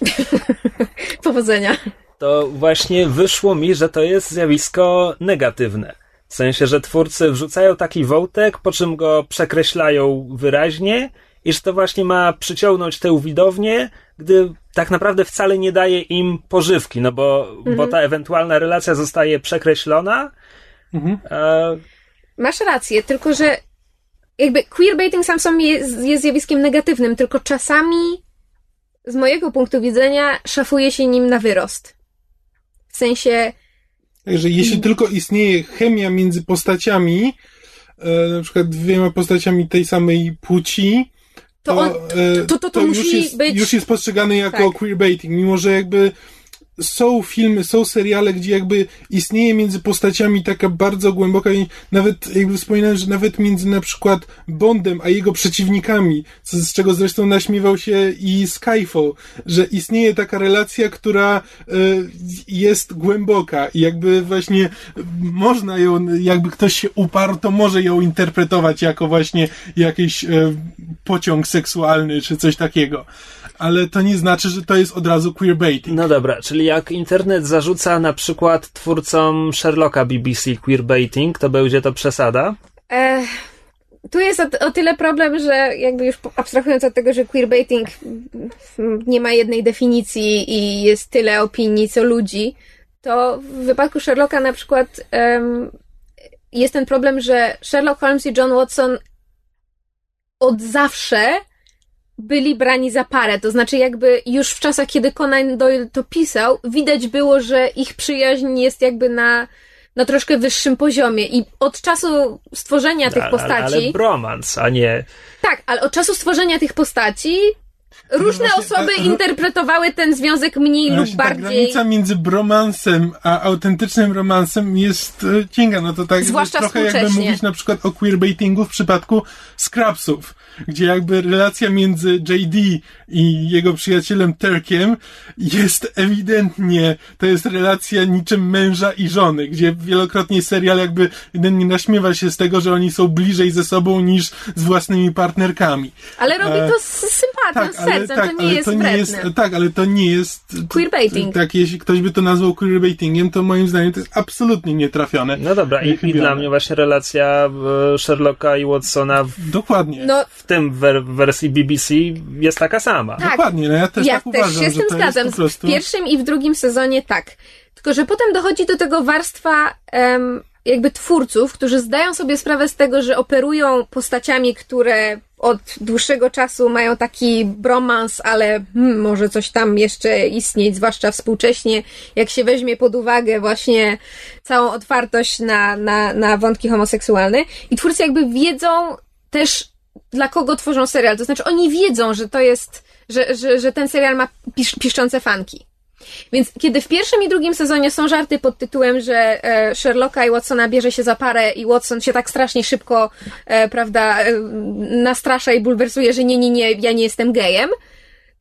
Powodzenia to właśnie wyszło mi, że to jest zjawisko negatywne. W sensie, że twórcy wrzucają taki wątek, po czym go przekreślają wyraźnie i że to właśnie ma przyciągnąć tę widownię, gdy tak naprawdę wcale nie daje im pożywki, no bo, mhm. bo ta ewentualna relacja zostaje przekreślona. Mhm. E... Masz rację, tylko że jakby queerbaiting sam sobie jest, jest zjawiskiem negatywnym, tylko czasami z mojego punktu widzenia szafuje się nim na wyrost. W sensie. Że jeśli tylko istnieje chemia między postaciami, e, na przykład dwiema postaciami tej samej płci, to, on, to, to, to, to, już musi jest, być... Już jest postrzegany jako tak. queerbaiting, mimo że jakby są filmy, są seriale, gdzie jakby istnieje między postaciami taka bardzo głęboka i nawet jakby wspominałem, że nawet między na przykład Bondem a jego przeciwnikami, z czego zresztą naśmiewał się i Skyfall, że istnieje taka relacja, która y, jest głęboka i jakby właśnie można ją, jakby ktoś się uparł, to może ją interpretować jako właśnie jakiś y, pociąg seksualny czy coś takiego ale to nie znaczy, że to jest od razu queerbaiting. No dobra, czyli jak internet zarzuca na przykład twórcom Sherlocka BBC queerbaiting, to będzie to przesada? Ech, tu jest o, o, tyle problem, że jakby już abstrahując od tego, że queerbaiting nie ma jednej definicji i jest tyle opinii co ludzi, to w wypadku Sherlocka na przykład um, jest ten problem, że Sherlock Holmes i John Watson od zawsze byli brani za parę. To znaczy, jakby już w czasach, kiedy Conan Doyle to pisał, widać było, że ich przyjaźń jest jakby na, na troszkę wyższym poziomie. I od czasu stworzenia tych postaci. Ale bromans, a nie. Tak, ale od czasu stworzenia tych postaci Różne no właśnie, osoby a, interpretowały ten związek mniej lub bardziej. Ta granica między bromansem a autentycznym romansem jest e, cienka. No to tak Zwłaszcza trochę jakby mówić na przykład o queerbaitingu w przypadku Scrapsów gdzie jakby relacja między JD i jego przyjacielem Turkiem jest ewidentnie, to jest relacja niczym męża i żony, gdzie wielokrotnie serial jakby ewidentnie naśmiewa się z tego, że oni są bliżej ze sobą niż z własnymi partnerkami. Ale robi to z sympatią, tak, z sercem, tak, to nie jest to nie jest, Tak, ale to nie jest... Queerbaiting. Tak, jeśli ktoś by to nazwał queerbaitingiem, to moim zdaniem to jest absolutnie nietrafione. No dobra, i, i dla mnie właśnie relacja e, Sherlocka i Watsona w, Dokładnie. No, w tym wersji BBC jest taka sama. Tak. Dokładnie, no ja też ja tak też uważam, się z tym zgadzam. Prostu... W pierwszym i w drugim sezonie tak. Tylko, że potem dochodzi do tego warstwa um, jakby twórców, którzy zdają sobie sprawę z tego, że operują postaciami, które od dłuższego czasu mają taki bromans, ale hmm, może coś tam jeszcze istnieć, zwłaszcza współcześnie, jak się weźmie pod uwagę właśnie całą otwartość na, na, na wątki homoseksualne. I twórcy jakby wiedzą też, dla kogo tworzą serial. To znaczy, oni wiedzą, że to jest, że, że, że ten serial ma pisz, piszczące fanki. Więc kiedy w pierwszym i drugim sezonie są żarty pod tytułem, że e, Sherlocka i Watsona bierze się za parę i Watson się tak strasznie szybko, e, prawda, e, nastrasza i bulwersuje, że nie, nie, nie, ja nie jestem gejem,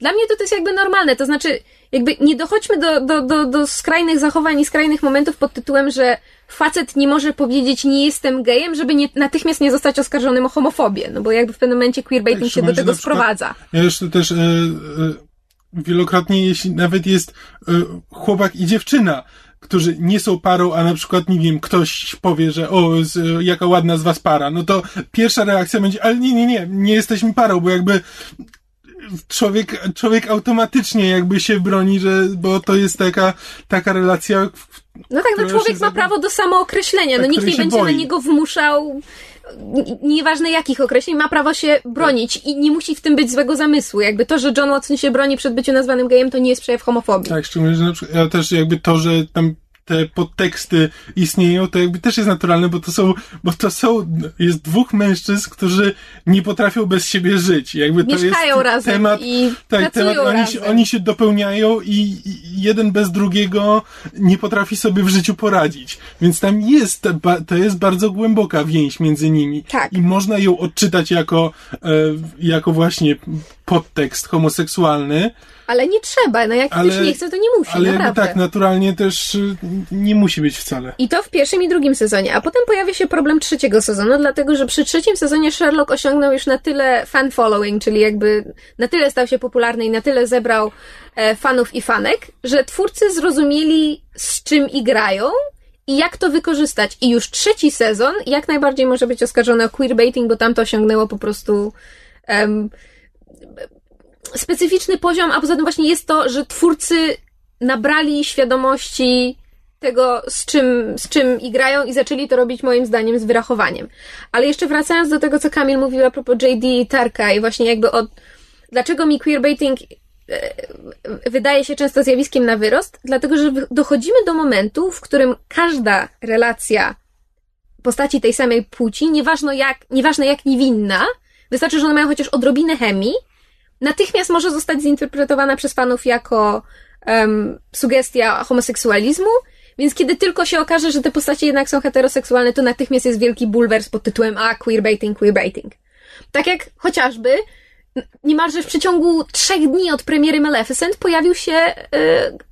dla mnie to, to jest jakby normalne. To znaczy, jakby nie dochodźmy do, do, do, do skrajnych zachowań i skrajnych momentów pod tytułem, że facet nie może powiedzieć nie jestem gejem, żeby nie, natychmiast nie zostać oskarżonym o homofobię. No bo jakby w pewnym momencie queerbaiting się do tego sprowadza. Ja jeszcze też... Yy, yy wielokrotnie, jeśli nawet jest y, chłopak i dziewczyna, którzy nie są parą, a na przykład, nie wiem, ktoś powie, że o, z, jaka ładna z was para, no to pierwsza reakcja będzie, ale nie, nie, nie, nie jesteśmy parą, bo jakby człowiek, człowiek automatycznie jakby się broni, że, bo to jest taka, taka relacja. No tak, no człowiek ma prawo do samookreślenia, no nikt nie będzie boi. na niego wmuszał nieważne jakich określeń, ma prawo się bronić i nie musi w tym być złego zamysłu. Jakby to, że John Watson się broni przed byciem nazwanym gejem, to nie jest przejaw homofobii. Tak, szczególnie, że na przykład, ja też jakby to, że tam te podteksty istnieją, to jakby też jest naturalne, bo to są, bo to są, jest dwóch mężczyzn, którzy nie potrafią bez siebie żyć. Jakby to Mieszkają jest razem temat, i tak, temat, oni, się, oni się dopełniają i, i jeden bez drugiego nie potrafi sobie w życiu poradzić. Więc tam jest, to jest bardzo głęboka więź między nimi. Tak. I można ją odczytać jako, e, jako właśnie podtekst homoseksualny. Ale nie trzeba, no jak ale, ktoś nie chce, to nie musi, ale naprawdę. tak, naturalnie też y, nie musi być wcale. I to w pierwszym i drugim sezonie, a potem pojawia się problem trzeciego sezonu, dlatego, że przy trzecim sezonie Sherlock osiągnął już na tyle fan following, czyli jakby na tyle stał się popularny i na tyle zebrał e, fanów i fanek, że twórcy zrozumieli z czym igrają i jak to wykorzystać. I już trzeci sezon jak najbardziej może być oskarżony o queerbaiting, bo tam to osiągnęło po prostu um, specyficzny poziom, a poza tym właśnie jest to, że twórcy nabrali świadomości tego, z czym, z czym igrają i zaczęli to robić moim zdaniem z wyrachowaniem. Ale jeszcze wracając do tego, co Kamil mówił a propos JD i Tarka i właśnie jakby od dlaczego mi queerbaiting e, wydaje się często zjawiskiem na wyrost, dlatego że dochodzimy do momentu, w którym każda relacja postaci tej samej płci, nieważne jak, nieważne jak niewinna, wystarczy, że one mają chociaż odrobinę chemii, natychmiast może zostać zinterpretowana przez fanów jako um, sugestia homoseksualizmu, więc kiedy tylko się okaże, że te postacie jednak są heteroseksualne, to natychmiast jest wielki bulwers pod tytułem a queerbaiting, queerbaiting. Tak jak chociażby niemalże w przeciągu trzech dni od premiery Maleficent pojawił się, yy,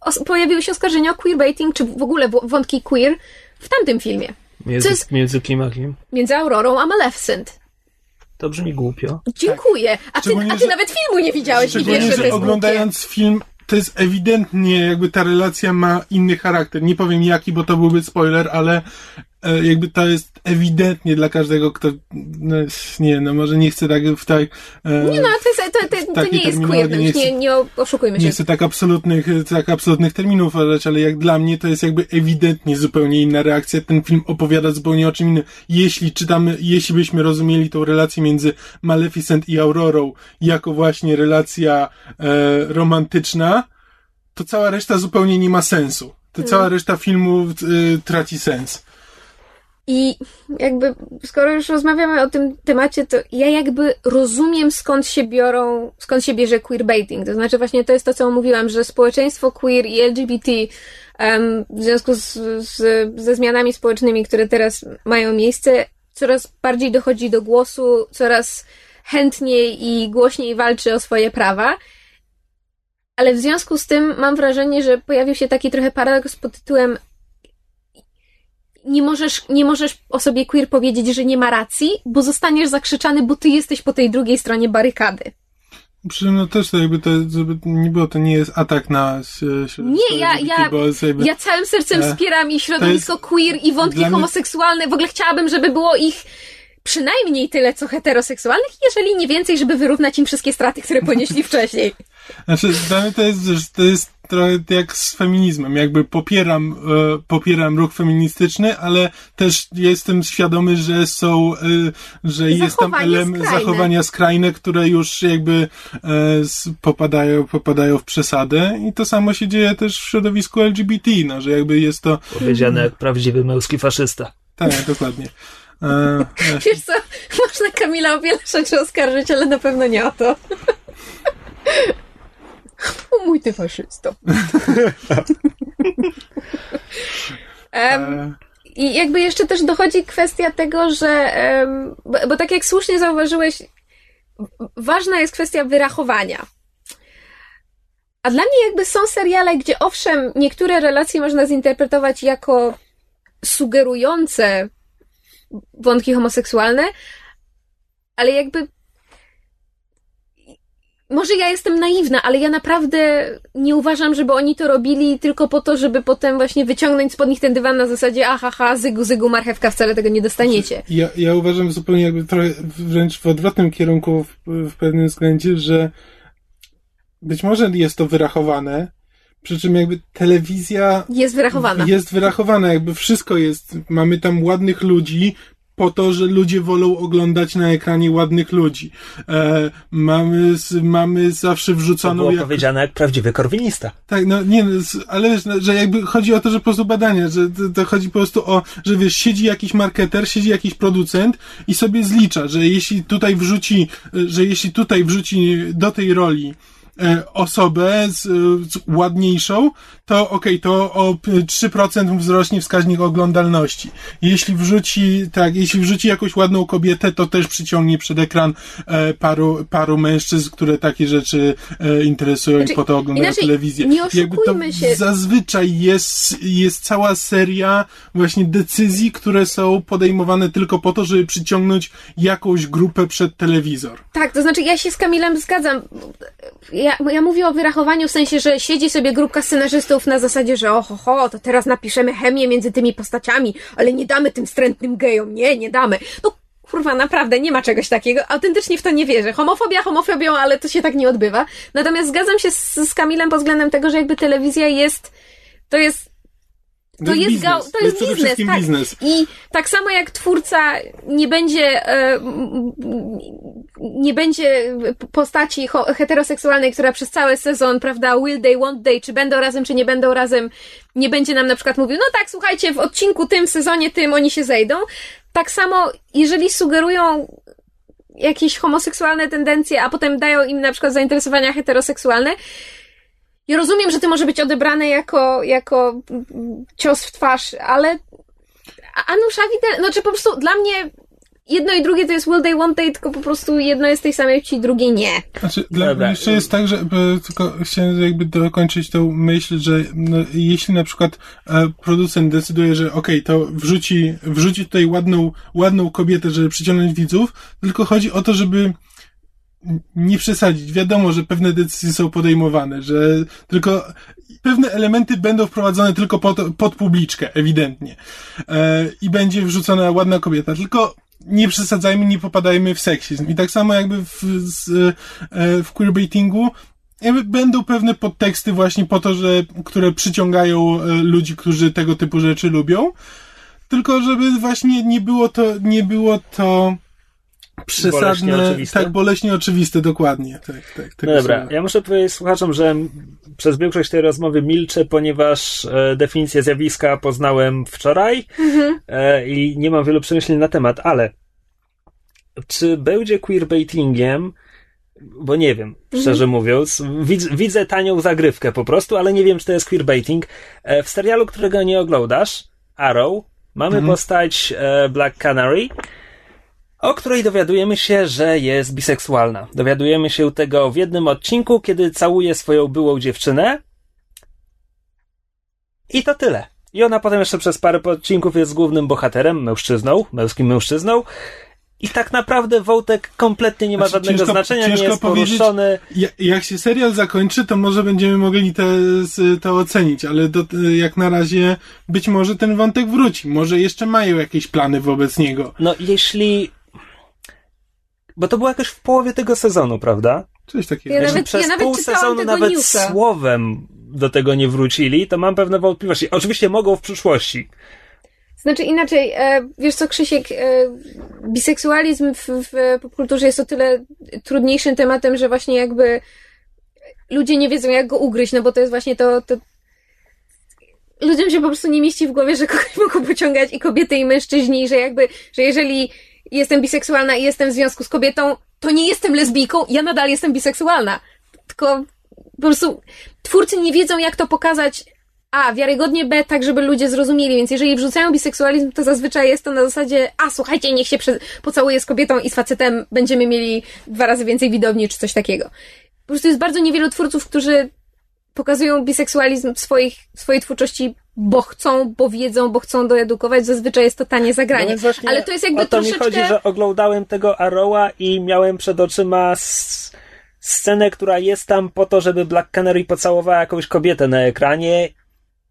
os, pojawiły się oskarżenia o queerbaiting, czy w ogóle wątki queer w tamtym filmie. Między, jest, między kim a kim? Między Aurorą a Maleficent. To brzmi głupio. Dziękuję. A ty, a ty nawet filmu nie widziałeś i wiesz, że to jest oglądając głupie. film to jest ewidentnie, jakby ta relacja ma inny charakter. Nie powiem jaki, bo to byłby spoiler, ale jakby to jest ewidentnie dla każdego, kto, no, nie no może nie chcę tak w tak... E, nie no, to, jest, to, to, to nie jest queerness, nie, nie, nie oszukujmy się. Nie chcę tak absolutnych, tak absolutnych terminów uważać, ale jak dla mnie to jest jakby ewidentnie zupełnie inna reakcja. Ten film opowiada zupełnie o czym innym. Jeśli czytamy, jeśli byśmy rozumieli tą relację między Maleficent i Aurorą jako właśnie relacja e, romantyczna, to cała reszta zupełnie nie ma sensu. To cała hmm. reszta filmu y, traci sens. I jakby, skoro już rozmawiamy o tym temacie, to ja jakby rozumiem skąd się biorą, skąd się bierze queerbaiting. To znaczy właśnie to jest to, co mówiłam, że społeczeństwo queer i LGBT um, w związku z, z, ze zmianami społecznymi, które teraz mają miejsce, coraz bardziej dochodzi do głosu, coraz chętniej i głośniej walczy o swoje prawa. Ale w związku z tym mam wrażenie, że pojawił się taki trochę paradoks pod tytułem nie możesz, nie możesz o sobie queer powiedzieć, że nie ma racji, bo zostaniesz zakrzyczany, bo ty jesteś po tej drugiej stronie barykady. Przy czym no też to jakby to, żeby nie było, to nie jest atak na Nie, ja, ja, jakby, ja całym sercem e, wspieram i środowisko jest, queer i wątki homoseksualne. W ogóle chciałabym, żeby było ich przynajmniej tyle, co heteroseksualnych, jeżeli nie więcej, żeby wyrównać im wszystkie straty, które ponieśli wcześniej. Znaczy, dla mnie to jest, to jest trochę jak z feminizmem. Jakby popieram, e, popieram ruch feministyczny, ale też jestem świadomy, że są, e, że jest tam element zachowania skrajne, które już jakby e, popadają, popadają w przesadę i to samo się dzieje też w środowisku LGBT, no, że jakby jest to... Powiedziane jak prawdziwy męski faszysta. Tak, dokładnie. E, Wiesz co, można Kamila o wiele rzeczy oskarżyć, ale na pewno nie o to. O mój ty faszysto. um, I jakby jeszcze też dochodzi kwestia tego, że um, bo, bo tak jak słusznie zauważyłeś, ważna jest kwestia wyrachowania. A dla mnie jakby są seriale, gdzie owszem, niektóre relacje można zinterpretować jako sugerujące wątki homoseksualne, ale jakby może ja jestem naiwna, ale ja naprawdę nie uważam, żeby oni to robili tylko po to, żeby potem właśnie wyciągnąć spod nich ten dywan na zasadzie ahaha, zygu, zygu, marchewka, wcale tego nie dostaniecie. Ja, ja uważam zupełnie jakby trochę wręcz w odwrotnym kierunku w, w pewnym względzie, że być może jest to wyrachowane, przy czym jakby telewizja jest wyrachowana. Jest wyrachowana, jakby wszystko jest. Mamy tam ładnych ludzi, po to, że ludzie wolą oglądać na ekranie ładnych ludzi. E, mamy, mamy zawsze wrzuconą... To było jak... powiedziane jak prawdziwy korwinista. Tak, no nie, no, ale wiesz, no, że jakby chodzi o to, że po prostu badania, że to, to chodzi po prostu o, że wiesz, siedzi jakiś marketer, siedzi jakiś producent i sobie zlicza, że jeśli tutaj wrzuci, że jeśli tutaj wrzuci do tej roli E, osobę z, z ładniejszą, to okej, okay, to o 3% wzrośnie wskaźnik oglądalności. Jeśli wrzuci, tak, jeśli wrzuci jakąś ładną kobietę, to też przyciągnie przed ekran e, paru, paru mężczyzn, które takie rzeczy e, interesują znaczy, i po to oglądają telewizję. Nie oszukujmy się. Zazwyczaj jest, jest cała seria właśnie decyzji, które są podejmowane tylko po to, żeby przyciągnąć jakąś grupę przed telewizor. Tak, to znaczy ja się z Kamilem zgadzam. Ja ja, ja mówię o wyrachowaniu w sensie, że siedzi sobie grupka scenarzystów na zasadzie, że oho, ho, to teraz napiszemy chemię między tymi postaciami, ale nie damy tym strętnym gejom, nie, nie damy. No kurwa, naprawdę nie ma czegoś takiego. Autentycznie w to nie wierzę. Homofobia homofobią, ale to się tak nie odbywa. Natomiast zgadzam się z, z Kamilem pod względem tego, że jakby telewizja jest, to jest to, jest, biznes. Gał, to jest, biznes, tak. biznes. I tak samo jak twórca nie będzie e, nie będzie postaci heteroseksualnej, która przez cały sezon, prawda, will they, won't they, czy będą razem, czy nie będą razem, nie będzie nam na przykład mówił, no tak, słuchajcie, w odcinku tym, w sezonie tym oni się zejdą. Tak samo, jeżeli sugerują jakieś homoseksualne tendencje, a potem dają im na przykład zainteresowania heteroseksualne. Ja rozumiem, że to może być odebrane jako, jako cios w twarz, ale Anusza Widel, znaczy po prostu dla mnie jedno i drugie to jest Will They Want They, tylko po prostu jedno jest tej samej płci, drugie nie. Znaczy, dla mnie jeszcze jest tak, że tylko chciałem jakby dokończyć tą myśl, że no, jeśli na przykład e, producent decyduje, że okej, okay, to wrzuci, wrzuci tutaj ładną, ładną kobietę, żeby przyciągnąć widzów, tylko chodzi o to, żeby nie przesadzić. Wiadomo, że pewne decyzje są podejmowane, że tylko pewne elementy będą wprowadzone tylko pod, pod publiczkę, ewidentnie. E, I będzie wrzucona ładna kobieta. Tylko nie przesadzajmy, nie popadajmy w seksizm. I tak samo jakby w, z, e, w queerbaitingu jakby będą pewne podteksty właśnie po to, że, które przyciągają e, ludzi, którzy tego typu rzeczy lubią. Tylko żeby właśnie nie było to, nie było to przesadne, boleśnie tak, boleśnie oczywiste, dokładnie. Tak, tak, no dobra, ja muszę powiedzieć słuchaczom, że przez większość tej rozmowy milczę, ponieważ e, definicję zjawiska poznałem wczoraj mhm. e, i nie mam wielu przemyśleń na temat, ale czy będzie queerbaitingiem, bo nie wiem, mhm. szczerze mówiąc. Widz, widzę tanią zagrywkę po prostu, ale nie wiem, czy to jest queerbaiting. E, w serialu, którego nie oglądasz, Arrow, mamy mhm. postać e, Black Canary, o której dowiadujemy się, że jest biseksualna. Dowiadujemy się tego w jednym odcinku, kiedy całuje swoją byłą dziewczynę. I to tyle. I ona potem jeszcze przez parę odcinków jest głównym bohaterem, mężczyzną, męskim mężczyzną. I tak naprawdę wątek kompletnie nie ma znaczy, żadnego ciężko, znaczenia, ciężko nie jest poruszony. Jak się serial zakończy, to może będziemy mogli te, to ocenić, ale do, jak na razie być może ten wątek wróci. Może jeszcze mają jakieś plany wobec niego. No jeśli bo to było jakoś w połowie tego sezonu, prawda? Coś takiego. Ja nawet, przez ja nawet pół sezonu nawet newsa. słowem do tego nie wrócili, to mam pewne wątpliwości. Oczywiście mogą w przyszłości. Znaczy inaczej, e, wiesz co, Krzysiek, e, biseksualizm w, w popkulturze jest o tyle trudniejszym tematem, że właśnie jakby ludzie nie wiedzą, jak go ugryźć, no bo to jest właśnie to, to ludziom się po prostu nie mieści w głowie, że kogoś mogą pociągać i kobiety, i mężczyźni, że jakby, że jeżeli jestem biseksualna i jestem w związku z kobietą, to nie jestem lesbijką, ja nadal jestem biseksualna. Tylko po prostu twórcy nie wiedzą, jak to pokazać a, wiarygodnie, B, tak, żeby ludzie zrozumieli, więc jeżeli wrzucają biseksualizm, to zazwyczaj jest to na zasadzie, a, słuchajcie, niech się pocałuje z kobietą i z facetem będziemy mieli dwa razy więcej widowni, czy coś takiego. Po prostu jest bardzo niewielu twórców, którzy pokazują biseksualizm w, swoich, w swojej twórczości bo chcą, bo wiedzą, bo chcą doedukować, zazwyczaj jest to tanie zagranie. No Ale to jest jakby o to troszeczkę... mi chodzi, że oglądałem tego Arrowa i miałem przed oczyma scenę, która jest tam po to, żeby Black Canary pocałowała jakąś kobietę na ekranie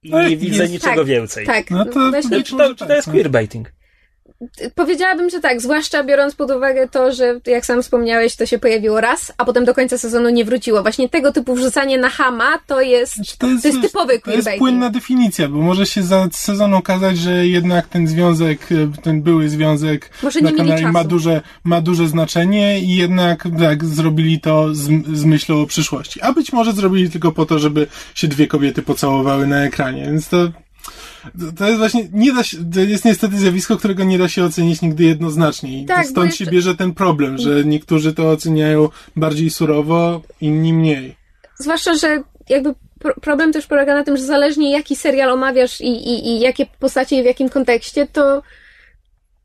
i no, nie widzę jest... niczego tak, więcej. Tak, no to, Właśnie... czy, to, czy to jest queerbaiting? Powiedziałabym, że tak, zwłaszcza biorąc pod uwagę to, że jak sam wspomniałeś, to się pojawiło raz, a potem do końca sezonu nie wróciło. Właśnie tego typu wrzucanie na hama to jest, znaczy to jest, to jest typowy To jest płynna definicja, bo może się za sezon okazać, że jednak ten związek, ten były związek może na kanale ma duże, ma duże znaczenie i jednak tak, zrobili to z, z myślą o przyszłości. A być może zrobili tylko po to, żeby się dwie kobiety pocałowały na ekranie, więc to to jest właśnie, nie da się, to jest niestety zjawisko, którego nie da się ocenić nigdy jednoznacznie. I tak, stąd jeszcze... się bierze ten problem, że niektórzy to oceniają bardziej surowo, inni mniej. Zwłaszcza, że jakby problem też polega na tym, że zależnie jaki serial omawiasz i, i, i jakie postacie i w jakim kontekście, to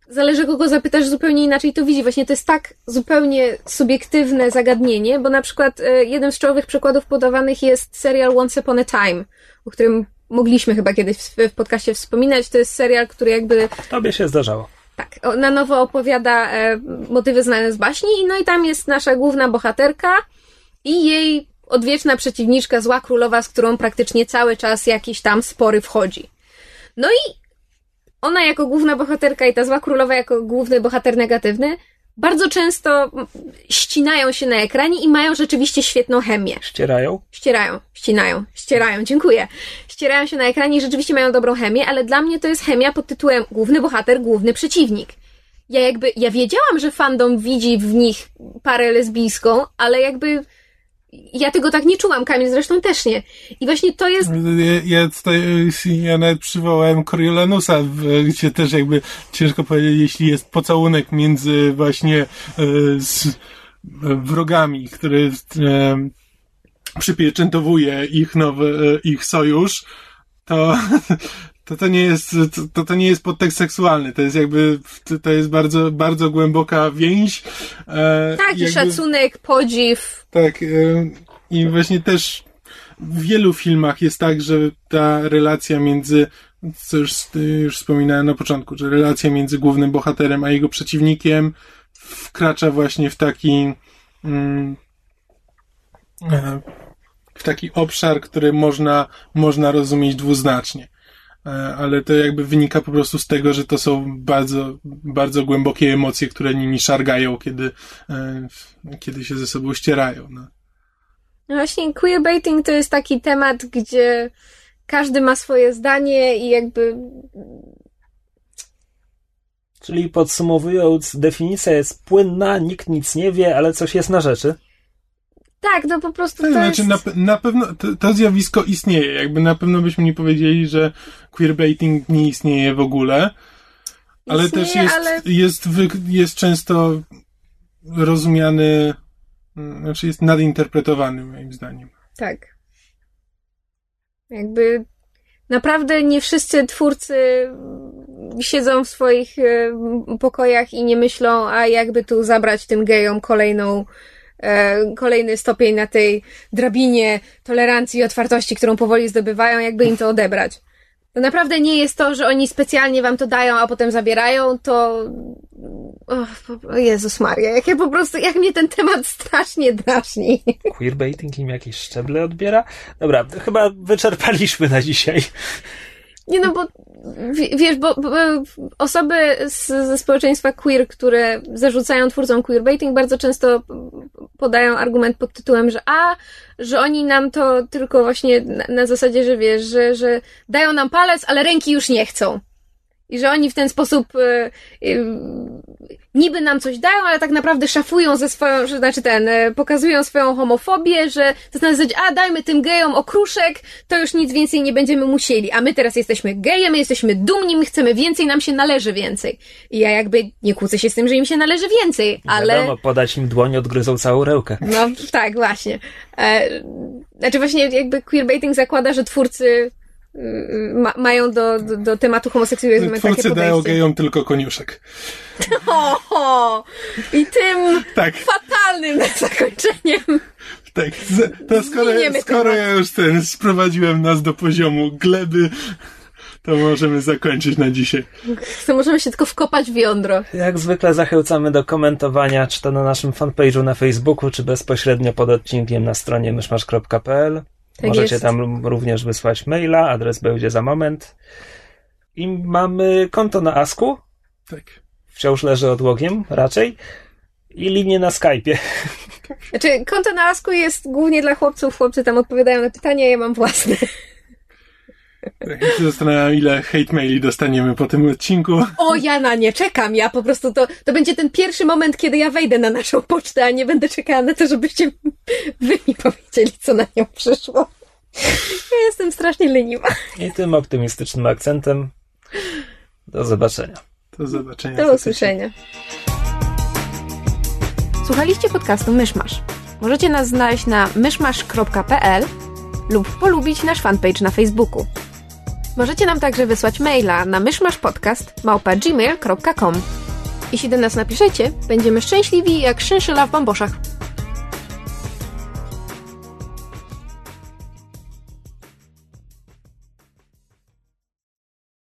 zależy kogo zapytasz, zupełnie inaczej to widzi. Właśnie to jest tak zupełnie subiektywne zagadnienie, bo na przykład e, jeden z czołowych przykładów podawanych jest serial Once Upon a Time, o którym mogliśmy chyba kiedyś w, w podcaście wspominać. To jest serial, który jakby... Tobie się zdarzało. Tak, na nowo opowiada e, motywy znane z baśni, no i tam jest nasza główna bohaterka i jej odwieczna przeciwniczka, zła królowa, z którą praktycznie cały czas jakiś tam spory wchodzi. No i ona jako główna bohaterka i ta zła królowa jako główny bohater negatywny bardzo często ścinają się na ekranie i mają rzeczywiście świetną chemię. Ścierają? Ścierają, ścinają, ścierają, dziękuję. Ścierają się na ekranie i rzeczywiście mają dobrą chemię, ale dla mnie to jest chemia pod tytułem główny bohater, główny przeciwnik. Ja jakby, ja wiedziałam, że fandom widzi w nich parę lesbijską, ale jakby ja tego tak nie czułam, Kamil zresztą też nie. I właśnie to jest... Ja, ja, tutaj, ja nawet przywołałem Coriolanusa, gdzie też jakby ciężko powiedzieć, jeśli jest pocałunek między właśnie e, z wrogami, który e, przypieczętowuje ich nowy, e, ich sojusz, to, to to nie jest, to, to nie jest podtekst seksualny, to jest jakby, to jest bardzo, bardzo głęboka więź. E, tak, i szacunek, podziw. Tak, e, i właśnie też w wielu filmach jest tak, że ta relacja między, co już, już wspominałem na początku, że relacja między głównym bohaterem a jego przeciwnikiem wkracza właśnie w taki, mm, e, w taki obszar, który można, można rozumieć dwuznacznie. E, ale to jakby wynika po prostu z tego, że to są bardzo, bardzo głębokie emocje, które nimi szargają, kiedy, e, kiedy się ze sobą ścierają. No. no właśnie, queerbaiting to jest taki temat, gdzie każdy ma swoje zdanie i jakby Czyli podsumowując, definicja jest płynna, nikt nic nie wie, ale coś jest na rzeczy. Tak, no po prostu to znaczy, jest... na, na pewno to, to, zjawisko istnieje. Jakby na pewno byśmy nie powiedzieli, że queerbaiting nie istnieje w ogóle. Ale istnieje, też jest, ale... Jest, jest często rozumiany, znaczy jest nadinterpretowany moim zdaniem. Tak. Jakby naprawdę nie wszyscy twórcy siedzą w swoich pokojach i nie myślą, a jakby tu zabrać tym gejom kolejną kolejny stopień na tej drabinie tolerancji i otwartości, którą powoli zdobywają, jakby im to odebrać. To naprawdę nie jest to, że oni specjalnie wam to dają, a potem zabierają, to... Jezus Maria, jak ja po prostu, jak mnie ten temat strasznie drażni. Queerbaiting im jakieś szczeble odbiera? Dobra, chyba wyczerpaliśmy na dzisiaj. Nie no, bo wiesz, bo, bo osoby z, ze społeczeństwa queer, które zarzucają twórcom queerbaiting, bardzo często podają argument pod tytułem, że a, że oni nam to tylko właśnie na, na zasadzie, że wiesz, że, że dają nam palec, ale ręki już nie chcą. I że oni w ten sposób y, y, niby nam coś dają, ale tak naprawdę szafują ze swoją, że znaczy ten, y, pokazują swoją homofobię, że to zasadzie, a dajmy tym gejom okruszek, to już nic więcej nie będziemy musieli. A my teraz jesteśmy gejem, my jesteśmy dumni, my chcemy więcej, nam się należy więcej. I ja jakby nie kłócę się z tym, że im się należy więcej, ale... Wiadomo, podać im dłoń, odgryzą całą rękę. No tak, właśnie. E, znaczy właśnie jakby queerbaiting zakłada, że twórcy ma, mają do, do, do, tematu homoseksualizmu takie podejście. dają gejom tylko koniuszek. O, I tym tak. fatalnym zakończeniem. Tak, to skoro, skoro ja już ten sprowadziłem nas do poziomu gleby, to możemy zakończyć na dzisiaj. To możemy się tylko wkopać w jądro. Jak zwykle zachęcamy do komentowania, czy to na naszym fanpage'u na Facebooku, czy bezpośrednio pod odcinkiem na stronie myszmasz.pl. Tak Możecie jest. tam również wysłać maila, adres będzie za moment. I mamy konto na Asku. Tak. Wciąż leży odłogiem, raczej. I linię na Skype'ie. Znaczy, konto na Asku jest głównie dla chłopców. Chłopcy tam odpowiadają na pytania, ja mam własne. Ja się zastanawiam, ile hate maili dostaniemy po tym odcinku. O, ja na nie czekam. Ja po prostu to, to będzie ten pierwszy moment, kiedy ja wejdę na naszą pocztę, a nie będę czekała na to, żebyście wy mi powiedzieli, co na nią przyszło. Ja jestem strasznie leniwa. I tym optymistycznym akcentem do zobaczenia. Do zobaczenia. Do usłyszenia. Słuchaliście podcastu Myszmasz. Możecie nas znaleźć na myszmasz.pl lub polubić nasz fanpage na Facebooku. Możecie nam także wysłać maila na myszmaszpodcast.gmail.com Jeśli do nas napiszecie, będziemy szczęśliwi jak szynszyla w bamboszach.